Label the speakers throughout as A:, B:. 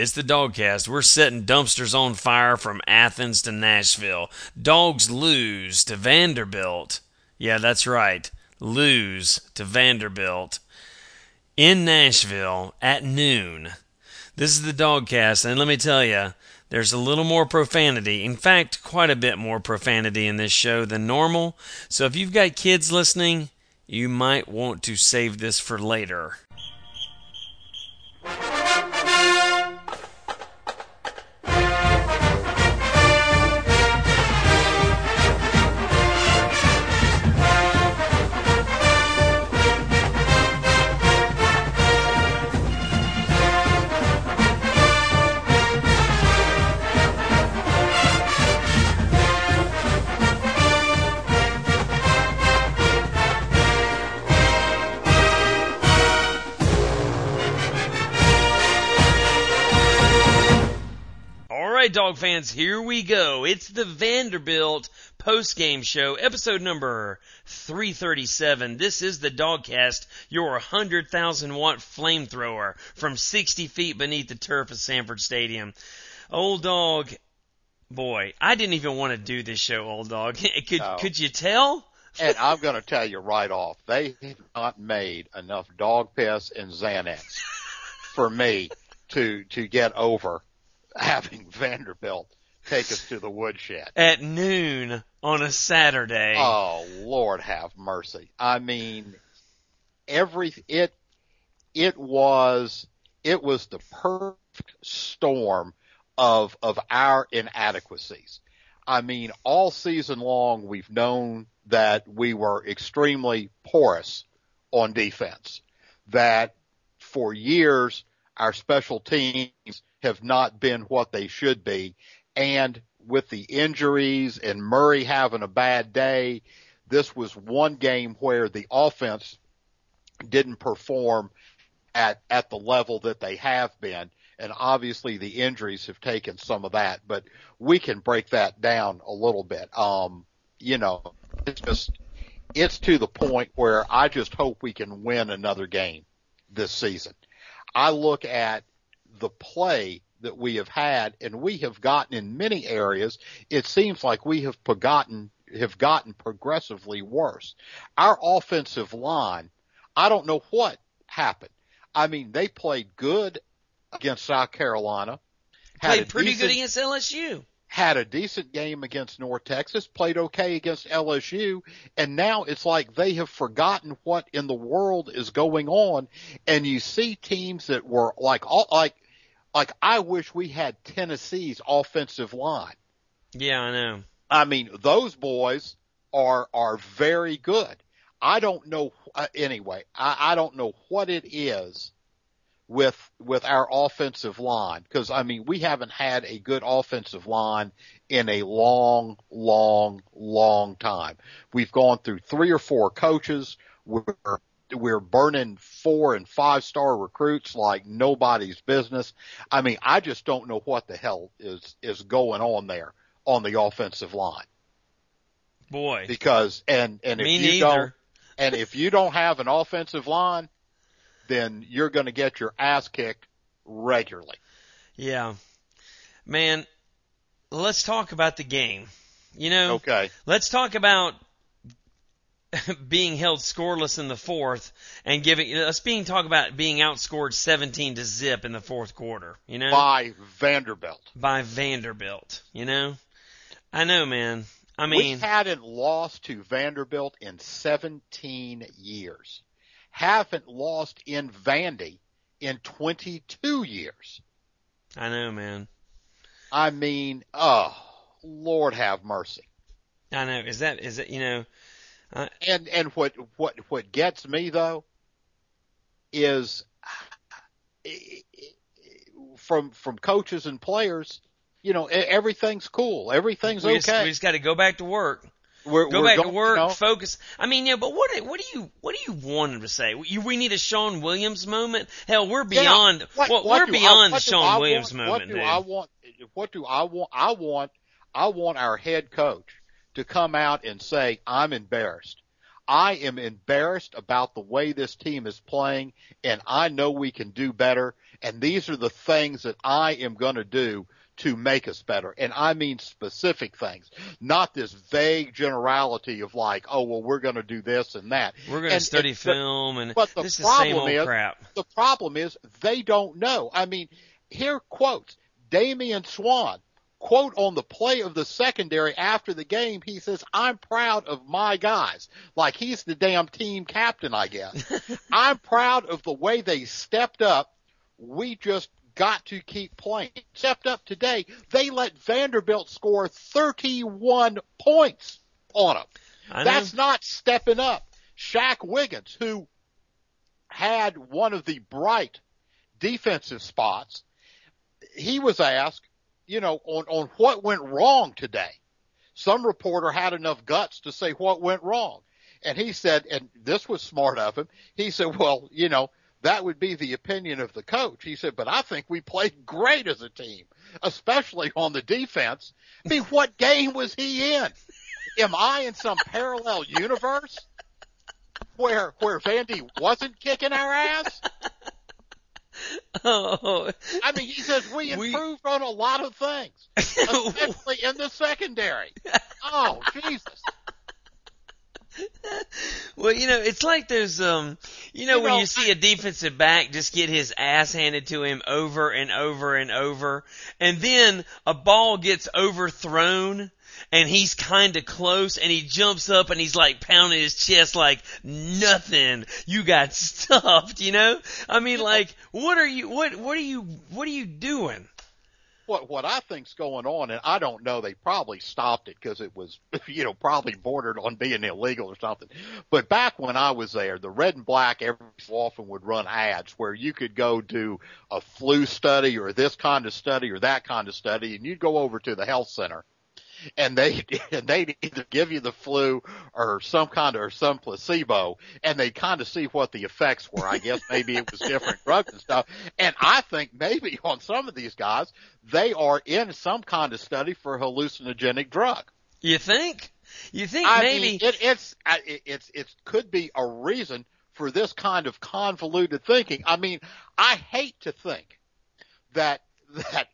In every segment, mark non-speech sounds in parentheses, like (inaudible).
A: It's the DawgCast. We're setting dumpsters on fire from Athens to Nashville. Dogs lose to Vanderbilt. Yeah, that's right. Lose to Vanderbilt in Nashville at noon. This is the DawgCast, and let me tell you, there's a little more profanity. In fact, quite a bit more profanity in this show than normal. So if you've got kids listening, you might want to save this for later. Dog fans, here we go. It's the Vanderbilt post game show, episode number 337. This is the DawgCast, your 100,000 watt flamethrower from 60 feet beneath the turf of Sanford Stadium. Old dog, boy, I didn't even want to do this show, old dog. (laughs) could, no. could you tell?
B: and I'm (laughs) going to tell you right off, they have not made enough dog piss and Xanax (laughs) for me to to get over having (laughs) Vanderbilt take us to the woodshed
A: at noon on a Saturday.
B: Oh Lord, have mercy! I mean, every it it was it was the perfect storm of of our inadequacies. I mean, all season long we've known that we were extremely porous on defense. That for years our special teams have not been what they should be. And with the injuries and Murray having a bad day, this was one game where the offense didn't perform at, at the level that they have been. And obviously the injuries have taken some of that, but we can break that down a little bit. Um, you know, it's just, it's to the point where I just hope we can win another game this season. I look at the play that we have had and we have gotten in many areas, it seems like we have forgotten, have gotten progressively worse. Our offensive line, I don't know what happened. I mean, they played good against South Carolina.
A: Played pretty decent, good against LSU.
B: Had a decent game against North Texas, played okay against LSU, and now it's like they have forgotten what in the world is going on. And you see teams that were like all like like I wish we had Tennessee's offensive line.
A: Yeah, I know.
B: I mean, those boys are are very good. I don't know uh, anyway. I, I don't know what it is with with our offensive line because I mean we haven't had a good offensive line in a long, long, long time. We've gone through three or four coaches. We're we're burning four and five star recruits like nobody's business. I mean, I just don't know what the hell is is going on there on the offensive line.
A: Boy,
B: because and and if you
A: neither.
B: don't and if you don't have an offensive line, then you're going to get your ass kicked regularly.
A: Yeah, man. Let's talk about the game. You know,
B: okay.
A: Let's talk about (laughs) being held scoreless in the fourth and giving us being talk about being outscored 17 to zip in the fourth quarter, you know?
B: By Vanderbilt.
A: By Vanderbilt, you know? I know, man. I mean,
B: we hadn't lost to Vanderbilt in 17 years. Haven't lost in Vandy in 22 years.
A: I know, man.
B: I mean, oh, Lord have mercy.
A: I know. Is that, is it, you know,
B: uh, and and what what what gets me though is from from coaches and players, you know, everything's cool, everything's
A: we
B: okay.
A: Just, we just got to go back to work.
B: We're,
A: go
B: we're
A: back
B: going,
A: to work,
B: you know,
A: focus. I mean, yeah, but what what do you what do you want him to say? You, we need a Shawn Williams moment. Hell, we're beyond.
B: Yeah, what,
A: well,
B: what
A: we're beyond
B: I,
A: the Shawn Williams
B: want,
A: moment.
B: What do
A: dude.
B: I want? What do I want? I want I want our head coach to come out and say, "I'm embarrassed. I am embarrassed about the way this team is playing and I know we can do better and these are the things that I am going to do to make us better. And I mean specific things, not this vague generality of like, oh, well, we're going to do this and that.
A: We're going to study
B: and-
A: film and
B: but the
A: this is the same
B: problem
A: old
B: is-
A: crap.
B: The problem is they don't know. I mean, here quotes Damian Swann quote on the play of the secondary after the game. He says, "I'm proud of my guys." Like he's the damn team captain, I guess. (laughs) I'm proud of the way they stepped up. We just got to keep playing. Stepped up today. They let Vanderbilt score 31 points on them. That's not stepping up. Shaq Wiggins, who had one of the bright defensive spots, he was asked, you know, on, on what went wrong today. Some reporter had enough guts to say what went wrong. And he said, and this was smart of him, he said, well, you know, that would be the opinion of the coach. He said, but I think we played great as a team, especially on the defense. I mean, what game was he in? Am I in some parallel universe where where Vandy wasn't kicking our ass?
A: Oh,
B: I mean, he says we
A: We-
B: improved on a lot of things, especially in the secondary. Oh, Jesus!
A: well, you know, it's like there's, um, you know,
B: You
A: when
B: know,
A: you see a defensive back just get his ass handed to him over and over and over, and then a ball gets overthrown, and he's kind of close, and he jumps up and he's like pounding his chest like nothing. You got (laughs) stuffed, you know? I mean, like, what are you, what, what are you, what are you doing?
B: What what I think's going on, and I don't know, they probably stopped it because it was, (laughs) you know, probably bordered on being illegal or something. But back when I was there, the red and black every so often would run ads where you could go do a flu study or this kind of study or that kind of study, and you'd go over to the health center and they (laughs) and they'd either give you the flu or some kind of or some placebo, and they kind of see what the effects were. I guess maybe it was different (laughs) drugs and stuff. And I think maybe on some of these guys, they are in some kind of study for a hallucinogenic drug.
A: You think? You think
B: I
A: maybe?
B: mean, it, it's I- it, it's it could be a reason for this kind of convoluted thinking. I mean, I hate to think that (laughs) that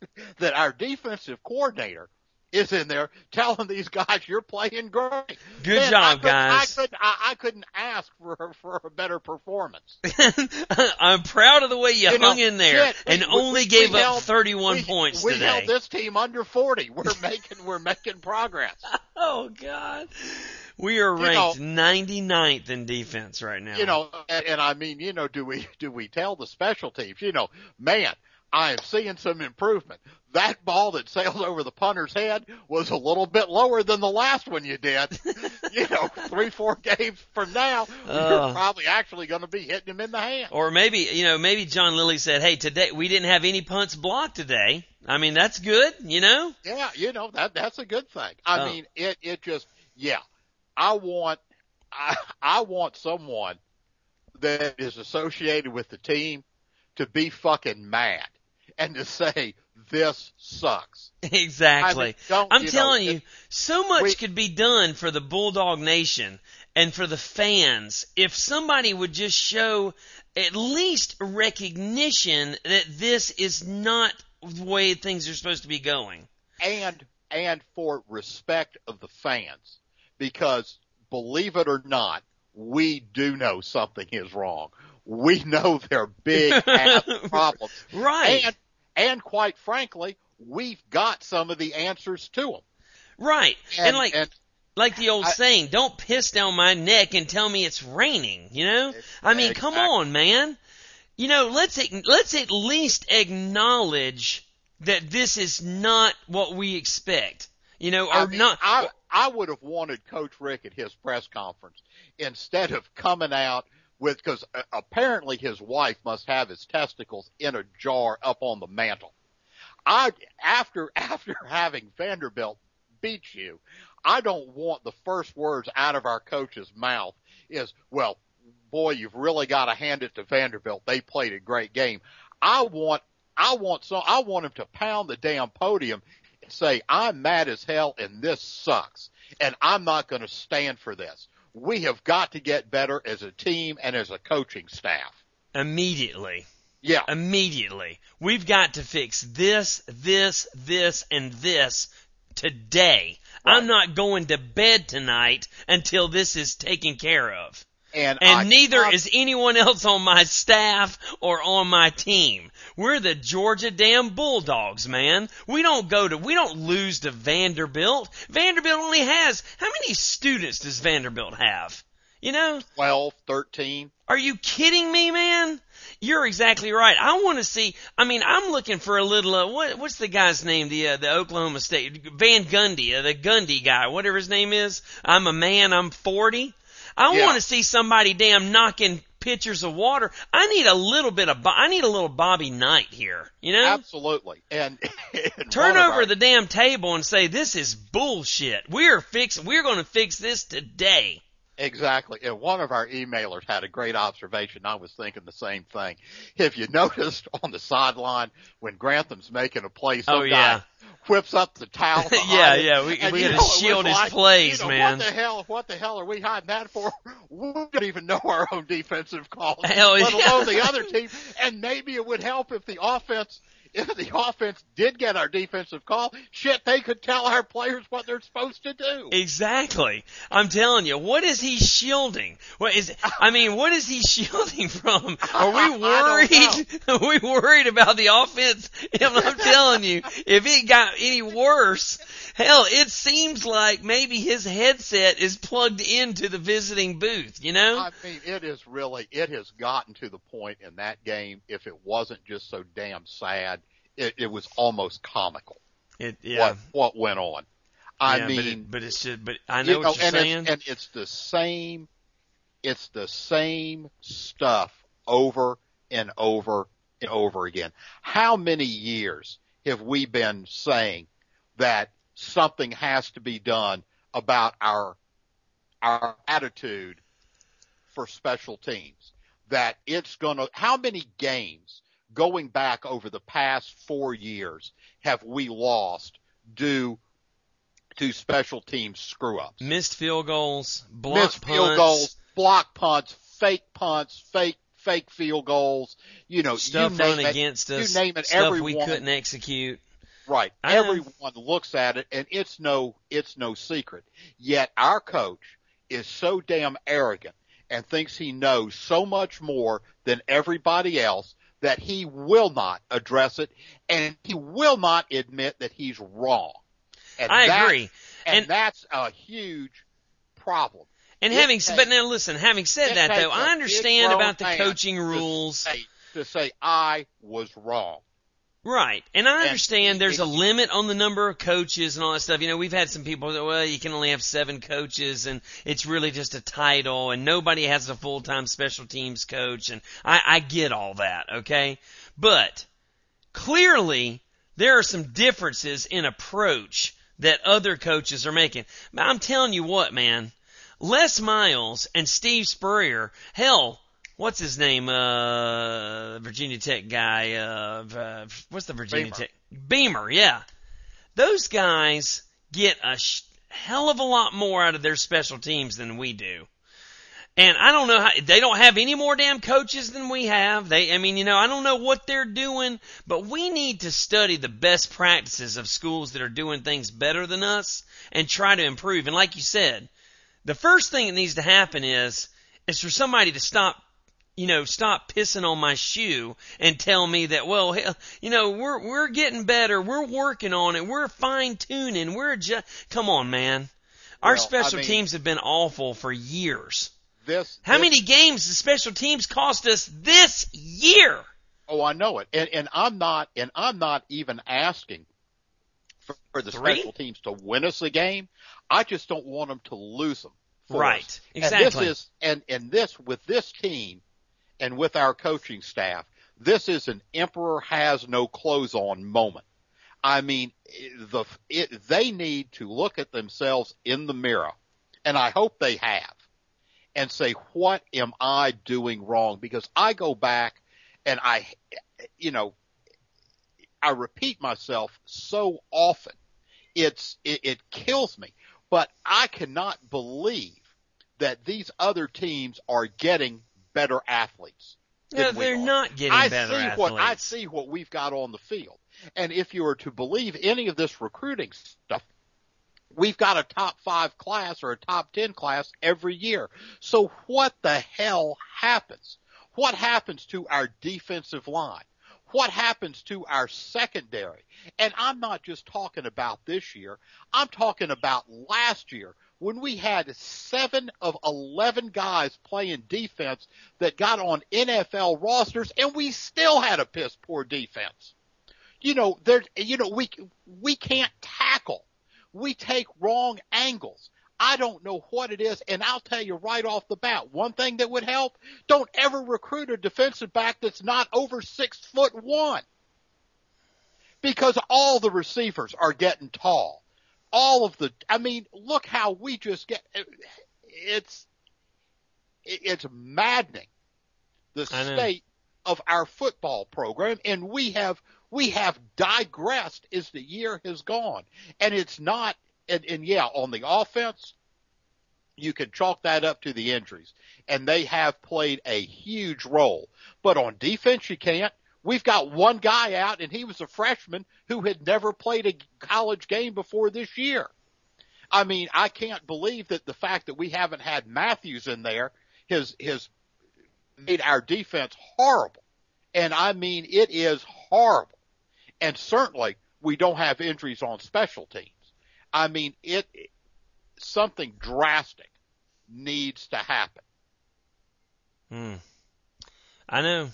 B: (laughs) that our defensive coordinator is in there telling these guys you're playing great.
A: Good
B: Man,
A: job,
B: I couldn't-
A: guys.
B: I could I, I couldn't ask for for a better performance. (laughs)
A: I'm proud of the way you,
B: You know,
A: hung in there
B: shit,
A: and
B: we-
A: only
B: we
A: gave up
B: held-
A: 31
B: we,
A: points
B: we
A: today.
B: held this team under 40. We're (laughs) making we're making progress.
A: Oh God, we are
B: You
A: ranked 99th in defense right now.
B: you know, and, and I mean, you know, do we do we tell the special teams, you know, man, I am seeing some improvement. That ball that sailed over the punter's head was a little bit lower than the last one you did. (laughs) you know, three, four games from now,
A: Uh.
B: you're probably actually going to be hitting him in the hand.
A: or maybe you know, maybe John Lilly said, "Hey, today we didn't have any punts blocked today." I mean, that's good, you know.
B: Yeah, you know that that's a good thing. I
A: Oh.
B: mean, it it just yeah. I want I I want someone that is associated with the team to be fucking mad and to say this sucks. (laughs)
A: Exactly.
B: I am
A: telling
B: it-
A: you, so much
B: we-
A: could be done for the Bulldog Nation and for the fans if somebody would just show at least recognition that this is not the way things are supposed to be going.
B: and and for respect of the fans because believe it or not, we do know something is wrong. We know there are big (laughs) ass problems.
A: Right.
B: And and quite frankly, we've got some of the answers to them.
A: right. And, like
B: and
A: like the old
B: I-
A: saying, don't piss down my neck and tell me it's raining, you know? I mean, come on, man. You know, let's let's at least acknowledge that this is not what we expect. You know, or
B: I mean,
A: not
B: I, I would have wanted Coach Richt at his press conference instead of coming out with because uh, apparently his wife must have his testicles in a jar up on the mantle. I after (laughs) after having Vanderbilt beat you, I don't want the first words out of our coach's mouth is, well, boy, you've really got to hand it to Vanderbilt. They played a great game. I want, I want so, I want him to pound the damn podium and say, I'm mad as hell and this sucks and I'm not going to stand for this. We have got to get better as a team and as a coaching staff.
A: immediately.
B: Yeah.
A: Immediately. We've got to fix this, this, this, and this today.
B: Right.
A: I'm not going to bed tonight until this is taken care of.
B: And,
A: And neither is anyone else on my staff or on my team. We're the Georgia damn Bulldogs, man. We don't go to, we don't lose to Vanderbilt. Vanderbilt only has, how many students does Vanderbilt have? You know?
B: 12, 13.
A: Are you kidding me, man? You're exactly right. I want to see. I mean, I'm looking for a little. Uh, what what's the guy's name? The uh, the Oklahoma State Van Gundy, uh, the Gundy guy, whatever his name is. I'm a man. I'm 40. I
B: Yeah.
A: want to see somebody damn knocking pitchers of water. I need a little bit of. I need a little Bobby Knight here. You know.
B: Absolutely. And, (laughs) and
A: Turn over
B: our-
A: the damn table and say this is bullshit. We're fix. We're going to fix this today.
B: Exactly. And one of our emailers had a great observation. I was thinking the same thing. If you (laughs) noticed on the sideline when Grantham's making a play, some
A: Oh, yeah.
B: guy whips up the towel. (laughs)
A: Yeah,
B: him,
A: yeah, we-
B: and
A: we
B: you
A: gotta
B: know, it was
A: shield his
B: like,
A: plays,
B: you know,
A: man.
B: What the hell? What the hell are we hiding that for? (laughs) We don't even know our own defensive calls,
A: Hell,
B: let
A: yeah.
B: alone the other team. And maybe it would help if the offense. If the offense did get our defensive call, shit, they could tell our players what they're supposed to do.
A: Exactly. I'm telling you, what is he shielding? What is? I mean, what is he (laughs) shielding from? Are we (laughs) worried? (laughs) Are we worried about the offense? I'm telling you, if it got any worse, hell, it seems like maybe his headset is plugged into the visiting booth. You know?
B: I mean, it is really, it has gotten to the point in that game, if it wasn't just so damn sad, it, it was almost comical
A: It, yeah.
B: what, what went on. I
A: yeah,
B: mean,
A: but, it, but it's just. But I know
B: you
A: what you're
B: and
A: saying.
B: It's, and it's the same, it's the same stuff over and over and over again. How many years have we been saying that something has to be done about our, our attitude for special teams? That it's gonna, how many games going back over the past four years have we lost due to special teams screw ups?
A: Missed field goals, block
B: Missed
A: punts.
B: field goals, block punts, fake punts, fake fake field goals. You know,
A: stuff
B: you
A: run
B: it,
A: against
B: you
A: us,
B: name it,
A: stuff we couldn't execute.
B: Right.
A: I.
B: Everyone looks at it and it's no it's no secret. Yet our coach is so damn arrogant and thinks he knows so much more than everybody else that he will not address it and he will not admit that he's wrong. And
A: I agree.
B: And,
A: And-
B: that's a huge problem.
A: And
B: It
A: having,
B: takes-
A: but now listen, having said that though, I understand about the coaching
B: to
A: rules.
B: Say, to say I was wrong.
A: Right. And I
B: And
A: understand there's a limit on the number of coaches and all that stuff. You know, we've had some people that, well, you can only have seven coaches and it's really just a title and nobody has a full-time special teams coach and I, I get all that, okay? But clearly there are some differences in approach that other coaches are making. But I'm telling you what, man. Les Miles and Steve Spurrier, hell, what's his name? Uh, Virginia Tech guy. Uh, uh what's the Virginia
B: Beamer.
A: Tech? Beamer, yeah. Those guys get a sh- hell of a lot more out of their special teams than we do. And I don't know how, they don't have any more damn coaches than we have. They, I mean, you know, I don't know what they're doing, but we need to study the best practices of schools that are doing things better than us and try to improve. And like you said, the first thing that needs to happen is, is for somebody to stop, you know, stop pissing on my shoe and tell me that, well, you know, we're, we're getting better. We're working on it. We're fine tuning. We're just, come on, man. Our
B: Well, I
A: special
B: mean-
A: teams have been awful for years.
B: This
A: How
B: this-
A: many games the special teams cost us this year?
B: Oh, I know it, and and I'm not, and I'm not even asking for, for the
A: Three?
B: special teams to win us a game. I just don't want them to lose them.
A: Right,
B: us.
A: exactly.
B: And this is, and and this with this team, and with our coaching staff, this is an emperor has no clothes on moment. I mean, the it, they need to look at themselves in the mirror, and I hope they have, and say, what am I doing wrong? Because I go back and I, you know, I repeat myself so often. It's, it, it kills me, but I cannot believe that these other teams are getting better athletes.
A: Yeah, they're not getting
B: I
A: better
B: see
A: athletes.
B: what I see what we've got on the field, and if you are to believe any of this recruiting stuff, we've got a top five class or a top ten class every year. So what the hell happens? What happens to our defensive line? What happens to our secondary? And I'm not just talking about this year. I'm talking about last year when we had seven of 11 guys playing defense that got on NFL rosters and we still had a piss poor defense. You know, there, you know, we, we can't tackle. We take wrong angles. I don't know what it is, and I'll tell you right off the bat, one thing that would help, don't ever recruit a defensive back that's not over six foot one. Because all the receivers are getting tall. All of the, I mean, look how we just get, it's, it's maddening. The state of our football program, and we have, we have digressed as the year has gone. And it's not, and, and yeah, on the offense, you can chalk that up to the injuries. And they have played a huge role. But on defense, you can't. We've got one guy out, and he was a freshman who had never played a college game before this year. I mean, I can't believe that the fact that we haven't had Matthews in there has has made our defense horrible. And I mean, it is horrible. And certainly, we don't have injuries on special teams. I mean, it something drastic needs to happen.
A: Hmm. I know.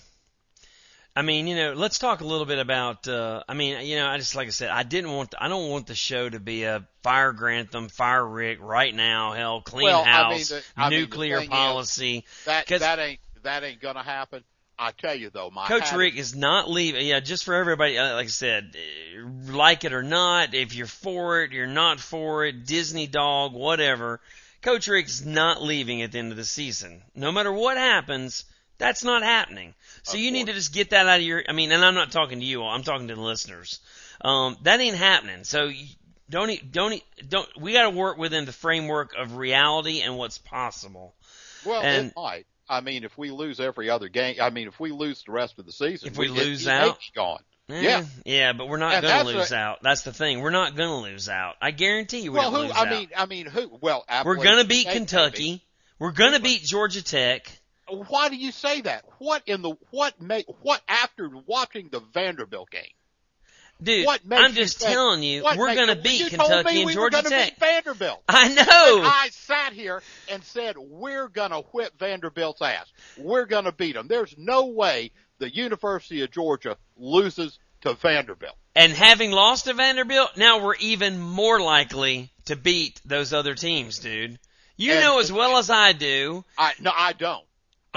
A: I mean, you know, let's talk a little bit about. Uh, I mean, you know, I just like I said, I didn't want. I don't want the show to be a fire Grantham, fire Richt right now. Hell, clean
B: Well,
A: house,
B: I mean, the
A: nuclear
B: thing is,
A: policy.
B: That
A: 'Cause-
B: that ain't that ain't gonna happen. I tell you though, my
A: Coach Richt is not leaving. Yeah, just for everybody, uh, like I said, uh, like it or not, if you're for it, you're not for it, Disney dog, whatever. Coach Richt's not leaving at the end of the season. No matter what happens, that's not happening. So
B: Of
A: you need to just get that out of your. I mean, and I'm not talking to you all. I'm talking to the listeners. Um, that ain't happening. So you don't e- don't e- don't. We got to work within the framework of reality and what's possible.
B: well,
A: and-
B: it might. I mean, if we lose every other game, I mean, if we lose the rest of the season,
A: If we
B: it-
A: lose out?
B: gone.
A: Eh,
B: Yeah.
A: yeah, but we're not going to lose
B: a-
A: out. That's the thing. We're not going to lose out. I guarantee you, we
B: Well, who?
A: lose
B: I
A: out.
B: mean, I mean, who? Well,
A: We're going to beat Kentucky. We're going to beat Georgia Tech.
B: Why do you say that? What in the what make what after watching the Vanderbilt game?
A: Dude, I'm just
B: think-
A: telling you, we're going to beat Kentucky and
B: we
A: Georgia Tech.
B: Vanderbilt.
A: I
B: And
A: know.
B: I sat here and said, we're going to whip Vanderbilt's ass. We're going to beat them. There's no way the University of Georgia loses to Vanderbilt.
A: And having lost to Vanderbilt, now we're even more likely to beat those other teams, dude. You
B: And-
A: know as well as I do.
B: I no, I don't.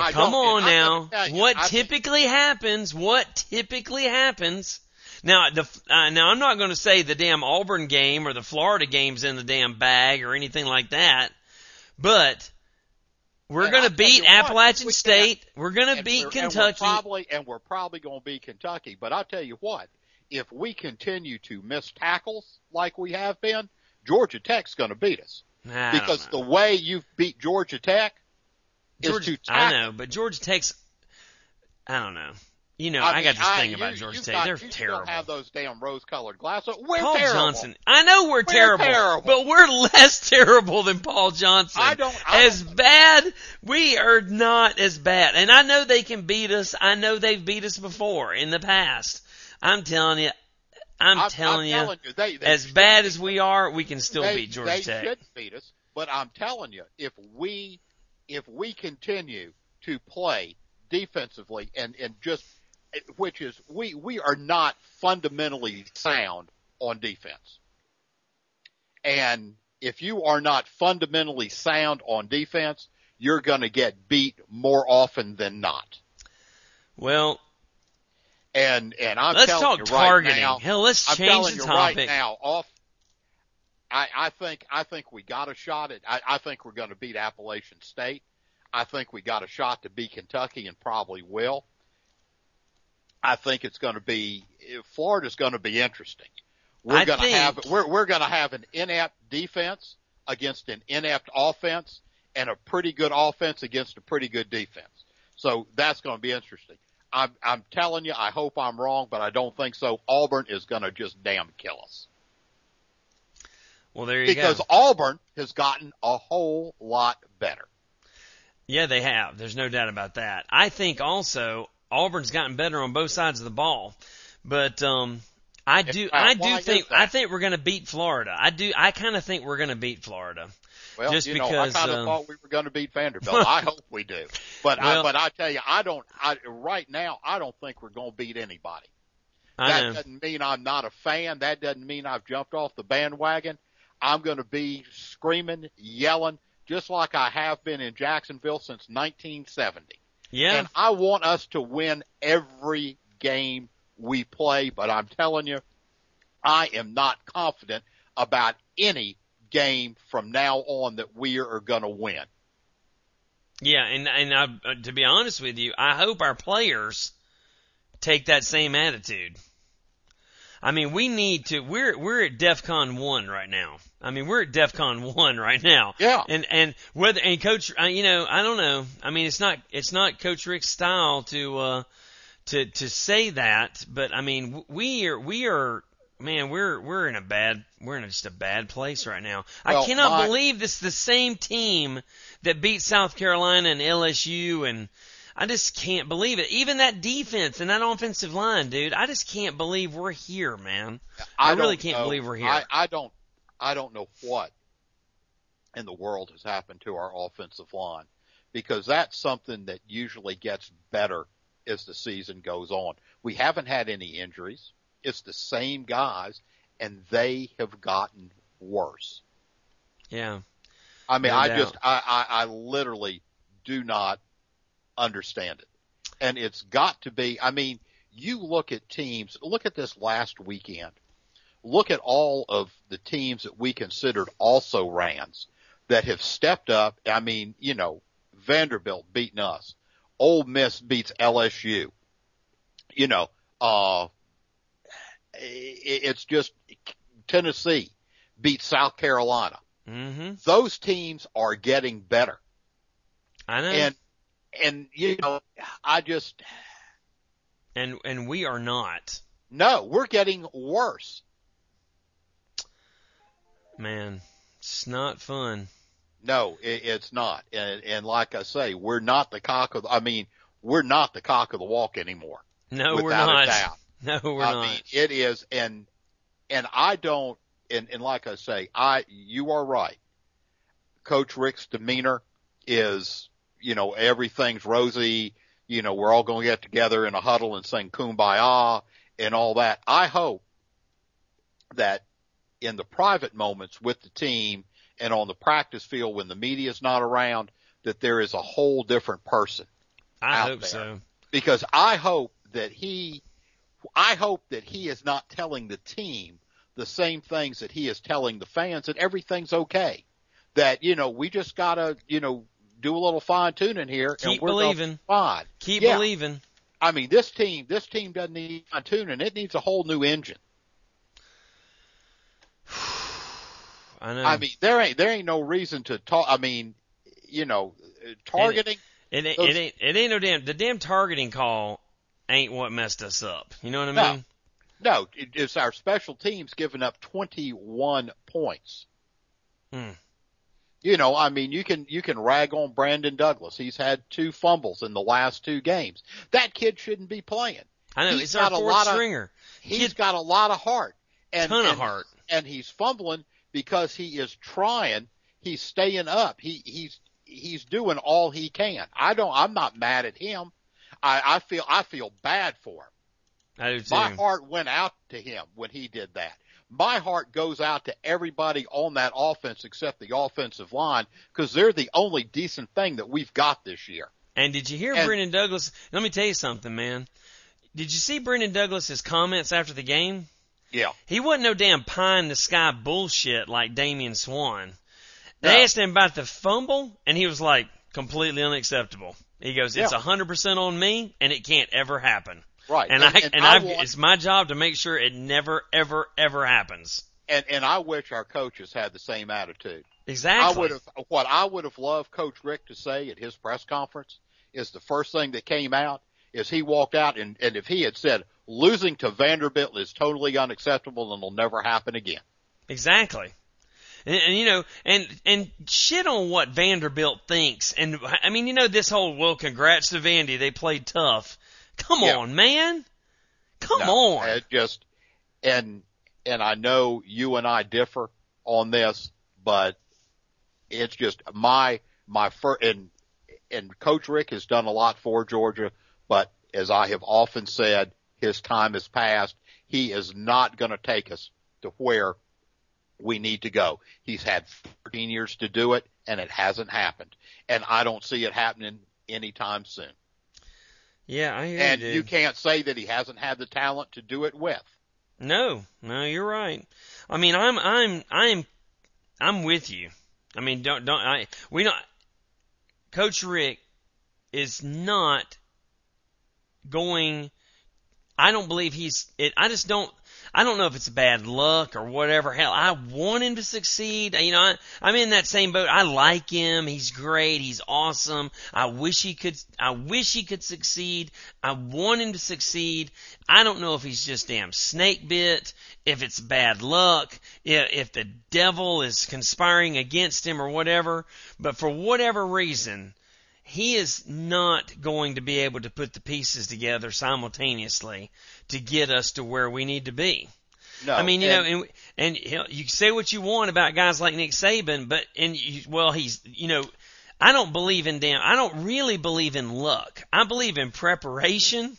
B: I
A: Come on now.
B: you,
A: What
B: I think-
A: typically happens? What typically happens? Now, the uh, now I'm not going to say the damn Auburn game or the Florida game's in the damn bag or anything like that, but we're
B: And gonna
A: beat
B: what,
A: Appalachian
B: we
A: State. We're going to beat
B: we're- and
A: Kentucky.
B: we're probably and we're probably going to beat Kentucky. But I'll tell you what, if we continue to miss tackles like we have been, Georgia Tech's going to beat us
A: I
B: because the way you've beat Georgia Tech
A: Georgia,
B: to
A: I know, but Georgia Tech's. I don't know. You know,
B: I,
A: I, got this thing
B: you-
A: about Georgia
B: you've
A: Tech.
B: got-
A: They're
B: you
A: terrible.
B: Still have those damn rose-colored glasses. We're
A: Paul
B: terrible.
A: Johnson. I know we're, terrible,
B: terrible.
A: but we're less (laughs) terrible than Paul Johnson.
B: I don't- I
A: as
B: don't-
A: bad, we are not as bad. And I know they can beat us. I know they've beat us before in the past. I'm telling you, I'm,
B: I'm,
A: telling,
B: I'm
A: you,
B: telling you, they, they
A: as bad as we are, we can still
B: they,
A: beat Georgia
B: they
A: Tech.
B: should beat us, but I'm telling you, if we if we continue to play defensively and and just which is we we are not fundamentally sound on defense, and if you are not fundamentally sound on defense, you're going to get beat more often than not.
A: Well,
B: And and I'm
A: let's talk
B: you right
A: targeting.
B: now,
A: Hell, let's
B: I'm
A: change the topic.
B: right now, off. I, I think I think we got a shot at. I, I think we're going to beat Appalachian State. I think we got a shot to beat Kentucky and probably will. I think it's going to be Florida's going to be interesting. We're going to have we're we're going to have an inept defense against an inept offense and a pretty good offense against a pretty good defense. So that's going to be interesting. I'm, I'm telling you, I hope I'm wrong, but I don't think so. Auburn is going to just damn kill us.
A: Well, there you
B: because
A: go.
B: Because Auburn has gotten a whole lot better.
A: Yeah, they have. There's no doubt about that. I think also Auburn's gotten better on both sides of the ball, but um, I do, I do think. I think we're going to beat Florida. I do, I kind of think we're going to beat Florida.
B: Well,
A: Just
B: you know, I kind of
A: um,
B: thought we were going to beat Vanderbilt. (laughs) I hope we do, but
A: Well-
B: I, but I tell you, I don't. I, right now, I don't think we're going to beat anybody.
A: I
B: that doesn't mean I'm not a fan. That doesn't mean I've jumped off the bandwagon. I'm going to be screaming, yelling, just like I have been in Jacksonville since 1970.
A: Yeah,
B: And I want us to win every game we play, but I'm telling you, I am not confident about any game from now on that we are going to win.
A: yeah, and and I, uh, to be honest with you, I hope our players take that same attitude. I mean, we need to. We're we're at DefCon one right now. I mean, we're at DefCon (laughs) one right now.
B: Yeah.
A: And and whether and Coach, uh, you know, I don't know. I mean, it's not it's not Coach Richt's style to uh to to say that, but I mean, we are we are man, we're we're in a bad we're in just a bad place right now. I cannot
B: my-
A: believe this is the same team that beat South Carolina and LSU and I just can't believe it. Even that defense and that offensive line, dude. I just can't believe we're here, man. I really can't
B: know-
A: believe we're here.
B: I, I don't, I don't know what in the world has happened to our offensive line because that's something that usually gets better as the season goes on. We haven't had any injuries. It's the same guys and they have gotten worse.
A: Yeah.
B: I mean,
A: No
B: I
A: doubt.
B: just, I, I, I literally do not understand it. And it's got to be, I mean, you look at teams, look at this last weekend. Look at all of the teams that we considered also rans that have stepped up. I mean, you know, Vanderbilt beating us. Ole Miss beats LSU. You know, uh, it's just Tennessee beats South Carolina
A: Mm-hmm.
B: those teams are getting better.
A: I know.
B: And and you know, I just
A: and and we are not.
B: no, we're getting worse.
A: Man, it's not fun.
B: No, it, it's not. And and like I say, we're not the cock of. I mean, we're not the cock of the walk anymore.
A: No, we're not.
B: A doubt. (laughs)
A: No, we're
B: I
A: not.
B: mean, it is, and and I don't. And, and like I say, I you are right. Coach Richt's demeanor is, you know, everything's rosy. You know, we're all going to get together in a huddle and sing "Kumbaya" and all that. I hope that in the private moments with the team and on the practice field when the media's not around, that there is a whole different person
A: I hope
B: there.
A: so.
B: because I hope that he, I hope that he is not telling the team the same things that he is telling the fans that everything's okay. That, you know, we just gotta, you know, do a little fine tuning here
A: Keep
B: and we're gonna be
A: believing.
B: fine.
A: Keep
B: Yeah.
A: believing.
B: I mean, this team, this team doesn't need fine tuning. It needs a whole new engine. (sighs)
A: I know.
B: I mean, there ain't, there ain't no reason to talk. I mean, you know, targeting,
A: it, ain't-
B: those-
A: it ain't it ain't no damn the damn targeting call ain't what messed us up. You know what I
B: No.
A: mean?
B: no, it, it's our special teams giving up 21 points.
A: Hmm.
B: You know, I mean, you can you can rag on Brendan Douglas. He's had two fumbles in the last two games. That kid shouldn't be playing.
A: I know
B: He's
A: our
B: got a lot of-
A: stringer.
B: He's
A: Kid-
B: got a lot of heart. And,
A: Ton of
B: and-
A: heart.
B: And he's fumbling because he is trying. He's staying up. He he's he's doing all he can. I don't. I'm not mad at him. I, I feel I feel bad for him.
A: I do too.
B: My heart went out to him when he did that. My heart goes out to everybody on that offense except the offensive line because they're the only decent thing that we've got this year.
A: And did you hear
B: And-
A: Brendan Douglas? Let me tell you something, man. Did you see Brendan Douglas's comments after the game?
B: Yeah.
A: He wasn't no damn pie in the sky bullshit like Damian Swann. They
B: No.
A: asked him about the fumble, and he was like, completely unacceptable. He goes, it's
B: Yeah.
A: a hundred percent on me, and it can't ever happen.
B: Right.
A: And, I and,
B: I
A: I,
B: want-
A: it's my job to make sure it never, ever, ever happens.
B: and and I wish our coaches had the same attitude.
A: Exactly.
B: I would have what I would have loved Coach Richt to say at his press conference is the first thing that came out is he walked out and, and if he had said losing to Vanderbilt is totally unacceptable and will never happen again.
A: Exactly. And, and, you know, and and shit on what Vanderbilt thinks. And I mean, you know, this whole well, congrats to Vandy, they played tough. Come
B: Yeah.
A: on, man. Come
B: No,
A: on.
B: It just and and I know you and I differ on this, but it's just my my first and and Coach Richt has done a lot for Georgia, but as I have often said, his time has passed. He is not going to take us to where we need to go. He's had 13 years to do it, and it hasn't happened. And I don't see it happening anytime soon.
A: Yeah, I hear
B: And
A: you, dude.
B: you can't say that he hasn't had the talent to do it with.
A: No, no, you're right. I mean, I'm, I'm, I'm, I'm with you. I mean, don't, don't, I, we don't, Coach Richt is not going, I don't believe he's, it, I just don't, I don't know if it's bad luck or whatever. Hell, I want him to succeed. You know, I, I'm in that same boat. I like him. He's great. He's awesome. I wish he could, I wish he could succeed. I want him to succeed. I don't know if he's just damn snake bit, if it's bad luck, if, if the devil is conspiring against him or whatever. But for whatever reason, he is not going to be able to put the pieces together simultaneously to get us to where we need to be.
B: No,
A: I mean, you
B: and-
A: know, and, and you, know, you say what you want about guys like Nick Saban, but and you, well, he's you know, I don't believe in damn. I don't really believe in luck. I believe in preparation,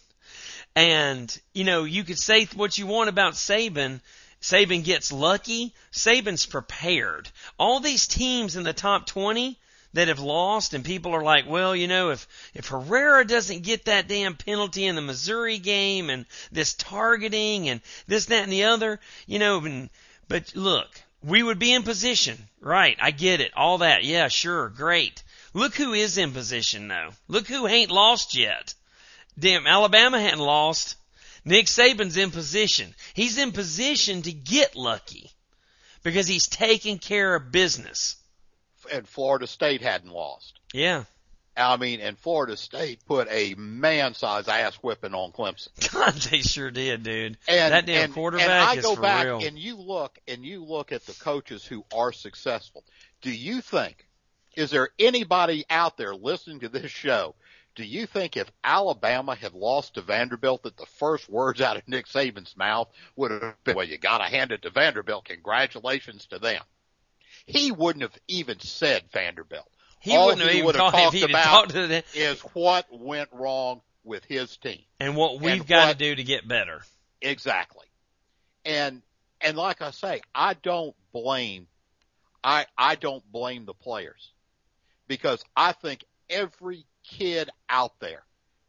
A: and you know, you could say what you want about Saban. Saban gets lucky. Saban's prepared. All these teams in the top 20 that have lost and people are like, well, you know, if, if Herrera doesn't get that damn penalty in the Missouri game and this targeting and this, that, and the other, you know, and, but look, we would be in position. Right. I get it. All that. Yeah, sure. Great. Look who is in position though. Look who ain't lost yet. Damn, Alabama hadn't lost. Nick Saban's in position. He's in position to get lucky because he's taking care of business.
B: And Florida State hadn't lost.
A: Yeah.
B: I mean, and Florida State put a man-sized ass whipping on Clemson. (laughs)
A: God, they sure did, dude.
B: And
A: that damn
B: and,
A: quarterback
B: and I
A: is
B: go
A: for
B: back
A: real.
B: and you look and you look at the coaches who are successful. Do you think is there anybody out there listening to this show? Do you think if Alabama had lost to Vanderbilt that the first words out of Nick Saban's mouth would have been, well, you gotta hand it to Vanderbilt. Congratulations to them. He wouldn't have even said Vanderbilt.
A: he
B: all
A: wouldn't have
B: he
A: even
B: would have
A: talked
B: talked about-
A: talked to them
B: Is what went wrong with his team.
A: and what we've
B: and
A: got
B: what-
A: to do to get better.
B: Exactly. And and like I say, I don't blame I I don't blame the players. Because I think every kid out there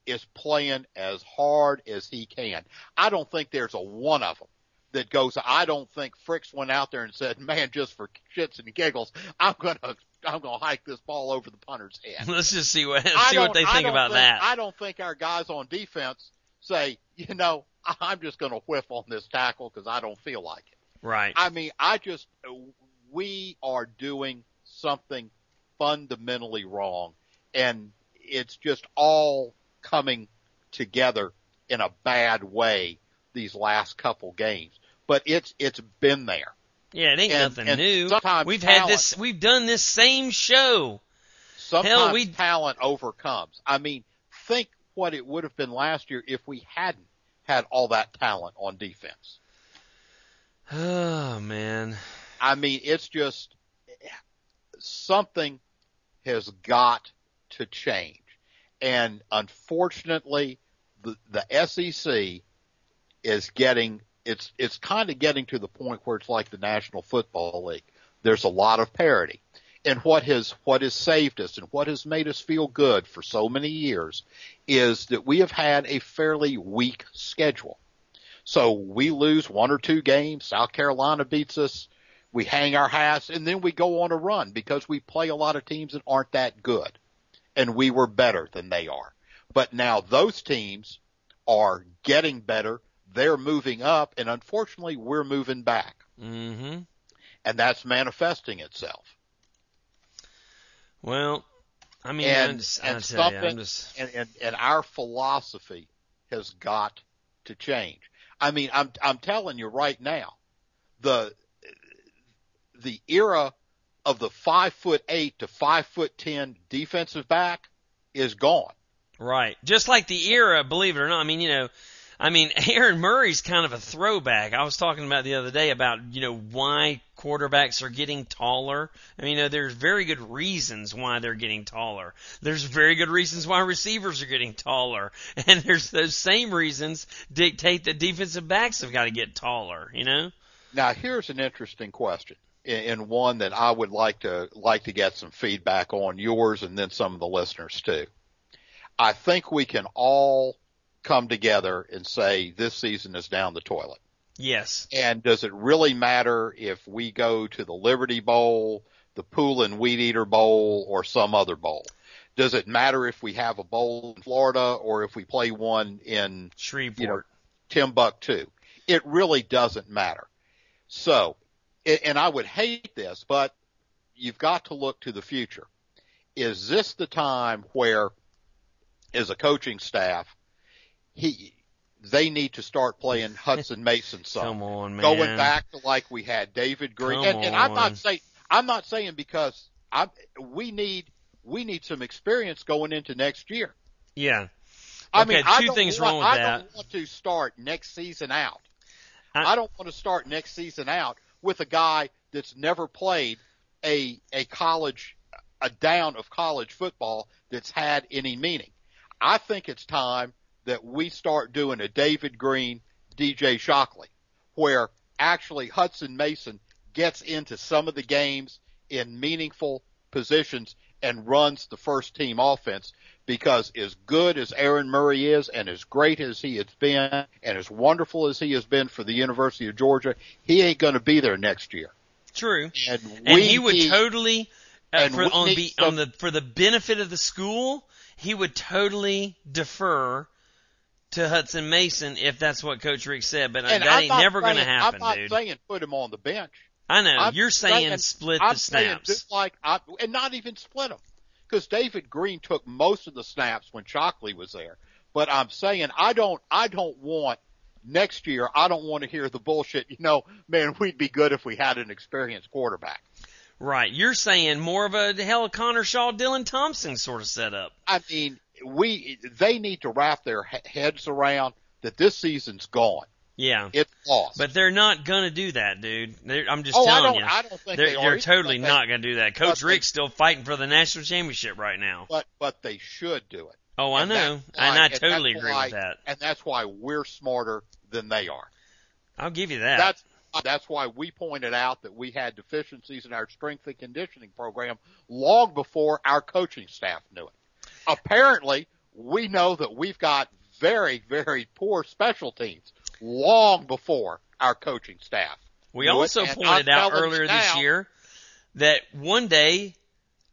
B: is playing as hard as he can. I don't think there's a one of them that goes I don't think Fricks went out there and said, "Man, just for shits and giggles, I'm going to I'm going to hike this ball over the punter's head." (laughs)
A: Let's just see what
B: I
A: see what they think about
B: think-
A: that.
B: I don't think our guys on defense say, you know, I'm just going to whiff on this tackle because I don't feel like it.
A: right.
B: I mean, I just, we are doing something fundamentally wrong and it's just all coming together in a bad way these last couple games. But it's, it's been there.
A: yeah, it ain't
B: and-
A: nothing
B: and
A: new.
B: sometimes
A: We've had this. We've done this same show.
B: Sometimes
A: we-
B: talent overcomes. I mean, think what it would have been last year if we hadn't had all that talent on defense. (sighs)
A: Oh man.
B: I mean, it's just something has got to change. And unfortunately, the, the SEC is getting, it's, it's kind of getting to the point where it's like the National Football League. There's a lot of parity. And what has, what has saved us and what has made us feel good for so many years is that we have had a fairly weak schedule. So we lose one or two games. South Carolina beats us. We hang our hats and then we go on a run because we play a lot of teams that aren't that good and we were better than they are. But now those teams are getting better. They're moving up and unfortunately we're moving back
A: Mm-hmm.
B: and that's manifesting itself.
A: Well, I mean,
B: and,
A: just,
B: and
A: you,
B: something,
A: I'm just,
B: and, and, and our philosophy has got to change. I mean, I'm, I'm telling you right now, the, the era of the five foot eight to five foot ten defensive back is gone.
A: right. Just like the era, believe it or not. I mean, you know, I mean, (laughs) Aaron Murray's kind of a throwback. I was talking about the other day about, you know, why quarterbacks are getting taller. I mean, you know, there's very good reasons why they're getting taller. There's very good reasons why receivers are getting taller. (laughs) And there's those same reasons dictate that defensive backs have got to get taller, you know?
B: Now, here's an interesting question, and one that I would like to like to get some feedback on yours and then some of the listeners too. I think we can all come together and say this season is down the toilet.
A: Yes.
B: And does it really matter if we go to the Liberty Bowl, the Poulan Weed Eater Bowl, or some other bowl? Does it matter if we have a bowl in Florida or if we play one in
A: Shreveport.
B: you know, Timbuktu? It really doesn't matter. So, and I would hate this, but you've got to look to the future. Is this the time where, as a coaching staff, he, they need to start playing (laughs) Hutson Mason some?
A: Come on, man.
B: going back to like we had David
A: Greene,
B: and, and I'm not saying I'm not saying because I we need we need some experience going into next year.
A: yeah.
B: I
A: Okay,
B: mean, I
A: two
B: don't
A: things
B: want,
A: wrong with
B: I
A: that.
B: don't want to start next season out.
A: I-
B: I, don't want to start next season out with a guy that's never played a a college a down of college football that's had any meaning. I think it's time that we start doing a David Greene, DJ Shockley, where actually Hutson Mason gets into some of the games in meaningful positions and runs the first team offense because as good as Aaron Murray is and as great as he has been and as wonderful as he has been for the University of Georgia, he ain't going to be there next year.
A: True.
B: And,
A: And
B: we
A: he would
B: need-
A: totally, uh, for, on, be,
B: some-
A: on the for the benefit of the school, he would totally defer to Hutson Mason if that's what Coach Richt said. But
B: and
A: that
B: I'm
A: ain't never going to
B: saying-
A: happen,
B: I'm not
A: dude.
B: saying put him on the bench.
A: I know
B: I'm
A: you're saying, split
B: I'm
A: the
B: saying
A: snaps.
B: just like I, and not even split them, because David Greene took most of the snaps when Shockley was there. But I'm saying I don't, I don't want next year. I don't want to hear the bullshit. You know, man, we'd be good if we had an experienced quarterback.
A: Right. You're saying more of a hell Connor Shaw, Dylan Thompson sort of setup.
B: I mean, we they need to wrap their heads around that this season's gone.
A: Yeah.
B: It's lost.
A: But they're not going to do that, dude. They're, I'm just
B: oh, I
A: telling
B: don't,
A: you.
B: I don't think
A: They're,
B: they are
A: they're totally
B: they-
A: not going to do that. Coach
B: but they-
A: Richt's still fighting for the national championship right now.
B: But but they should do it.
A: Oh, I
B: And
A: know.
B: that's
A: And I
B: and
A: totally agree
B: why-
A: with that.
B: And that's why we're smarter than they are.
A: I'll give you that.
B: That's that's why we pointed out that we had deficiencies in our strength and conditioning program long before our coaching staff knew it. Apparently, we know that we've got very very poor special teams long before our coaching staff.
A: we also
B: and
A: pointed out earlier this year that one day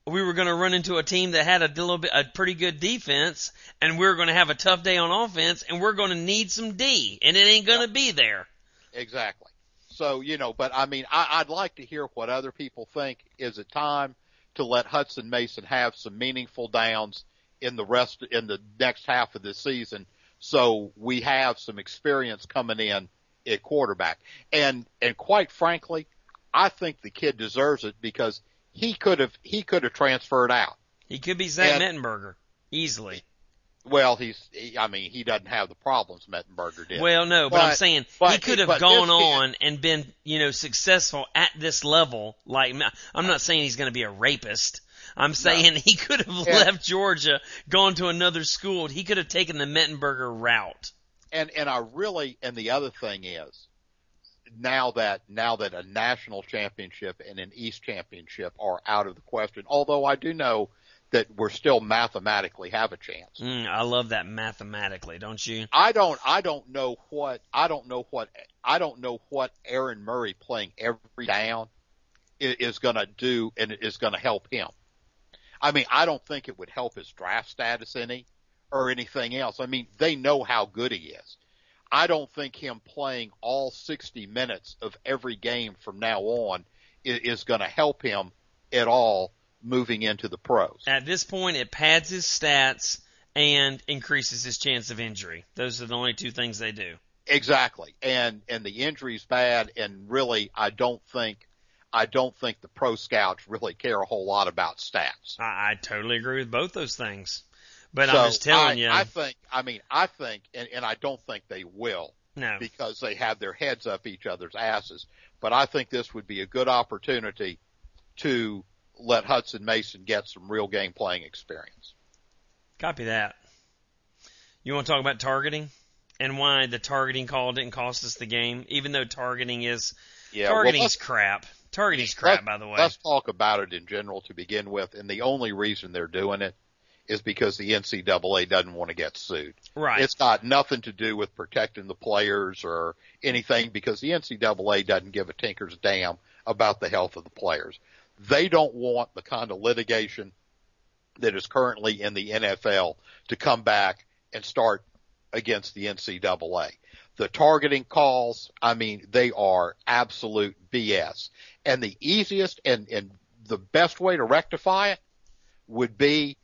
A: we were going to run into a team that had a little bit, a pretty good defense, and we are going to have a tough day on offense, and we're going to need some D, and it ain't going to be there.
B: Exactly. So, you know, but I mean, I, I'd like to hear what other people think. Is it time to let Hutson Mason have some meaningful downs in the rest, in the next half of the season so we have some experience coming in at quarterback? And, and quite frankly, I think the kid deserves it because he could have, he could have transferred out.
A: He could be Zach
B: And-
A: Mettenberger easily.
B: Well, he's, he, I mean, he doesn't have the problems Mettenberger did.
A: Well, no, but, I'm
B: But-
A: saying he could have gone
B: this kid-
A: on and been, you know, successful at this level. Like, I'm not saying he's going to be a rapist. I'm saying he could have
B: Yeah.
A: left Georgia, gone to another school. He could have taken the Mettenberger route.
B: and and I really and the other thing is now that now that a national championship and an East championship are out of the question, although I do know that we're still mathematically have a chance.
A: Mm, I love that mathematically, don't you?
B: I don't I don't know what I don't know what I don't know what Aaron Murray playing every down is, is going to do and is going to help him. I mean, I don't think it would help his draft status any or anything else. I mean, they know how good he is. I don't think him playing all 60 minutes of every game from now on is, is going to help him at all moving into the pros.
A: At this point, it pads his stats and increases his chance of injury. Those are the only two things they do.
B: Exactly. And and the injury's bad and really I don't think I don't think the pro scouts really care a whole lot about stats.
A: I, I totally agree with both those things. But
B: so
A: I'm just telling
B: I,
A: you,
B: I think I mean I think and, and I don't think they will
A: no.
B: because they have their heads up each other's asses. But I think this would be a good opportunity to let Hutson Mason get some real game playing experience.
A: Copy that. You want to talk about targeting and why the targeting call didn't cost us the game, even though targeting is
B: Yeah,
A: targeting's
B: well,
A: crap. Targeting's
B: let's,
A: crap, by the way.
B: Let's talk about it in general to begin with, and the only reason they're doing it is because the NCAA doesn't want to get sued.
A: Right.
B: It's got nothing to do with protecting the players or anything because the NCAA doesn't give a tinker's damn about the health of the players. They don't want the kind of litigation that is currently in the NFL to come back and start against the NCAA. The targeting calls, I mean, they are absolute BS. And the easiest and, and the best way to rectify it would be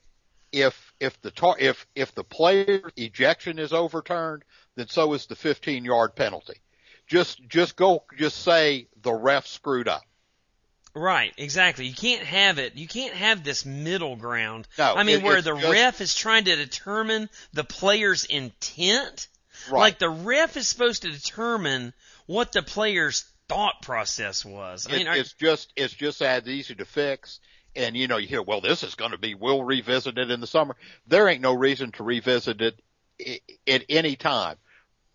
B: if if the tar- if if the player ejection is overturned, then so is the 15 yard penalty. Just just go just say the ref screwed up.
A: Right, exactly. You can't have it. You can't have this middle ground.
B: No,
A: I mean,
B: it-
A: where the
B: just-
A: ref is trying to determine the player's intent.
B: Right.
A: Like the ref is supposed to determine what the player's thought process was. I mean,
B: it's just it's just as easy to fix. And you know, you hear, well, this is going to be, we'll revisit it in the summer. There ain't no reason to revisit it at any time.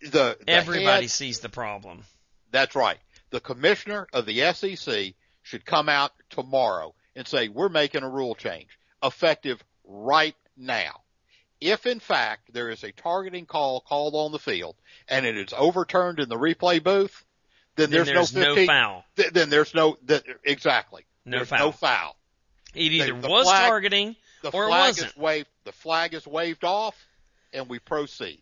B: The, the
A: everybody
B: head-
A: sees the problem.
B: That's right. The commissioner of the SEC should come out tomorrow and say, we're making a rule change effective right now. If in fact there is a targeting call called on the field and it is overturned in the replay booth, then,
A: Then
B: there's,
A: there's
B: no
A: no foul.
B: th- then there's no, th- exactly.
A: No
B: there's
A: foul.
B: no foul.
A: It either
B: the
A: was
B: flag-
A: targeting
B: The
A: or it
B: flag
A: wasn't.
B: is waved, the flag is waved off and we proceed.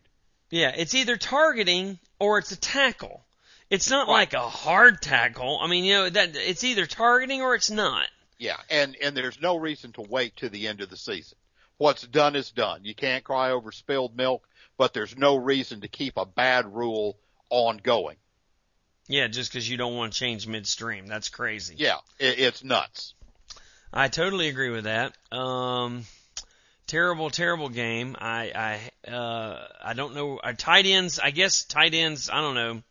A: Yeah, it's either targeting or it's a tackle. It's not
B: Right.
A: like a hard tackle. I mean, you know, that it's either targeting or it's not.
B: Yeah, and and there's no reason to wait to the end of the season. What's done is done. You can't cry over spilled milk, but there's no reason to keep a bad rule ongoing.
A: Yeah, just because you don't want to change midstream. That's crazy.
B: Yeah, it, it's nuts.
A: I totally agree with that. Um, terrible, terrible game. I, I, uh, I don't know. Our tight ends, I guess tight ends, I don't know.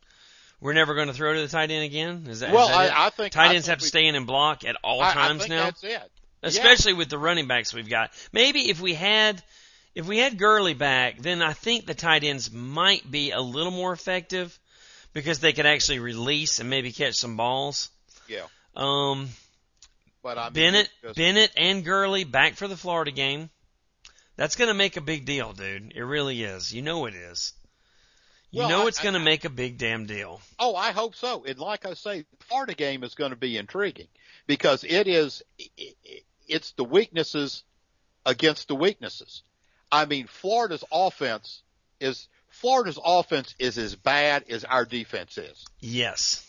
A: We're never going to throw to the tight end again? Is that, is
B: Well,
A: that it?
B: I, I think
A: tight
B: I
A: ends
B: think
A: have to stay in and block at all
B: I, I
A: times
B: think
A: now?
B: that's it.
A: especially with the running backs we've got. Maybe if we had if we had Gurley back, then I think the tight ends might be a little more effective because they could actually release and maybe catch some balls.
B: Yeah,
A: Um,
B: but I mean,
A: Bennett,
B: just-
A: Bennett, and Gurley back for the Florida game. That's going to make a big deal, dude. It really is. You know it is. You
B: Well,
A: know it's going to make a big damn deal.
B: Oh, I hope so. And like I say, the Florida game is going to be intriguing because it is, it- it- it's the weaknesses against the weaknesses. I mean, Florida's offense is, Florida's offense is as bad as our defense is.
A: Yes.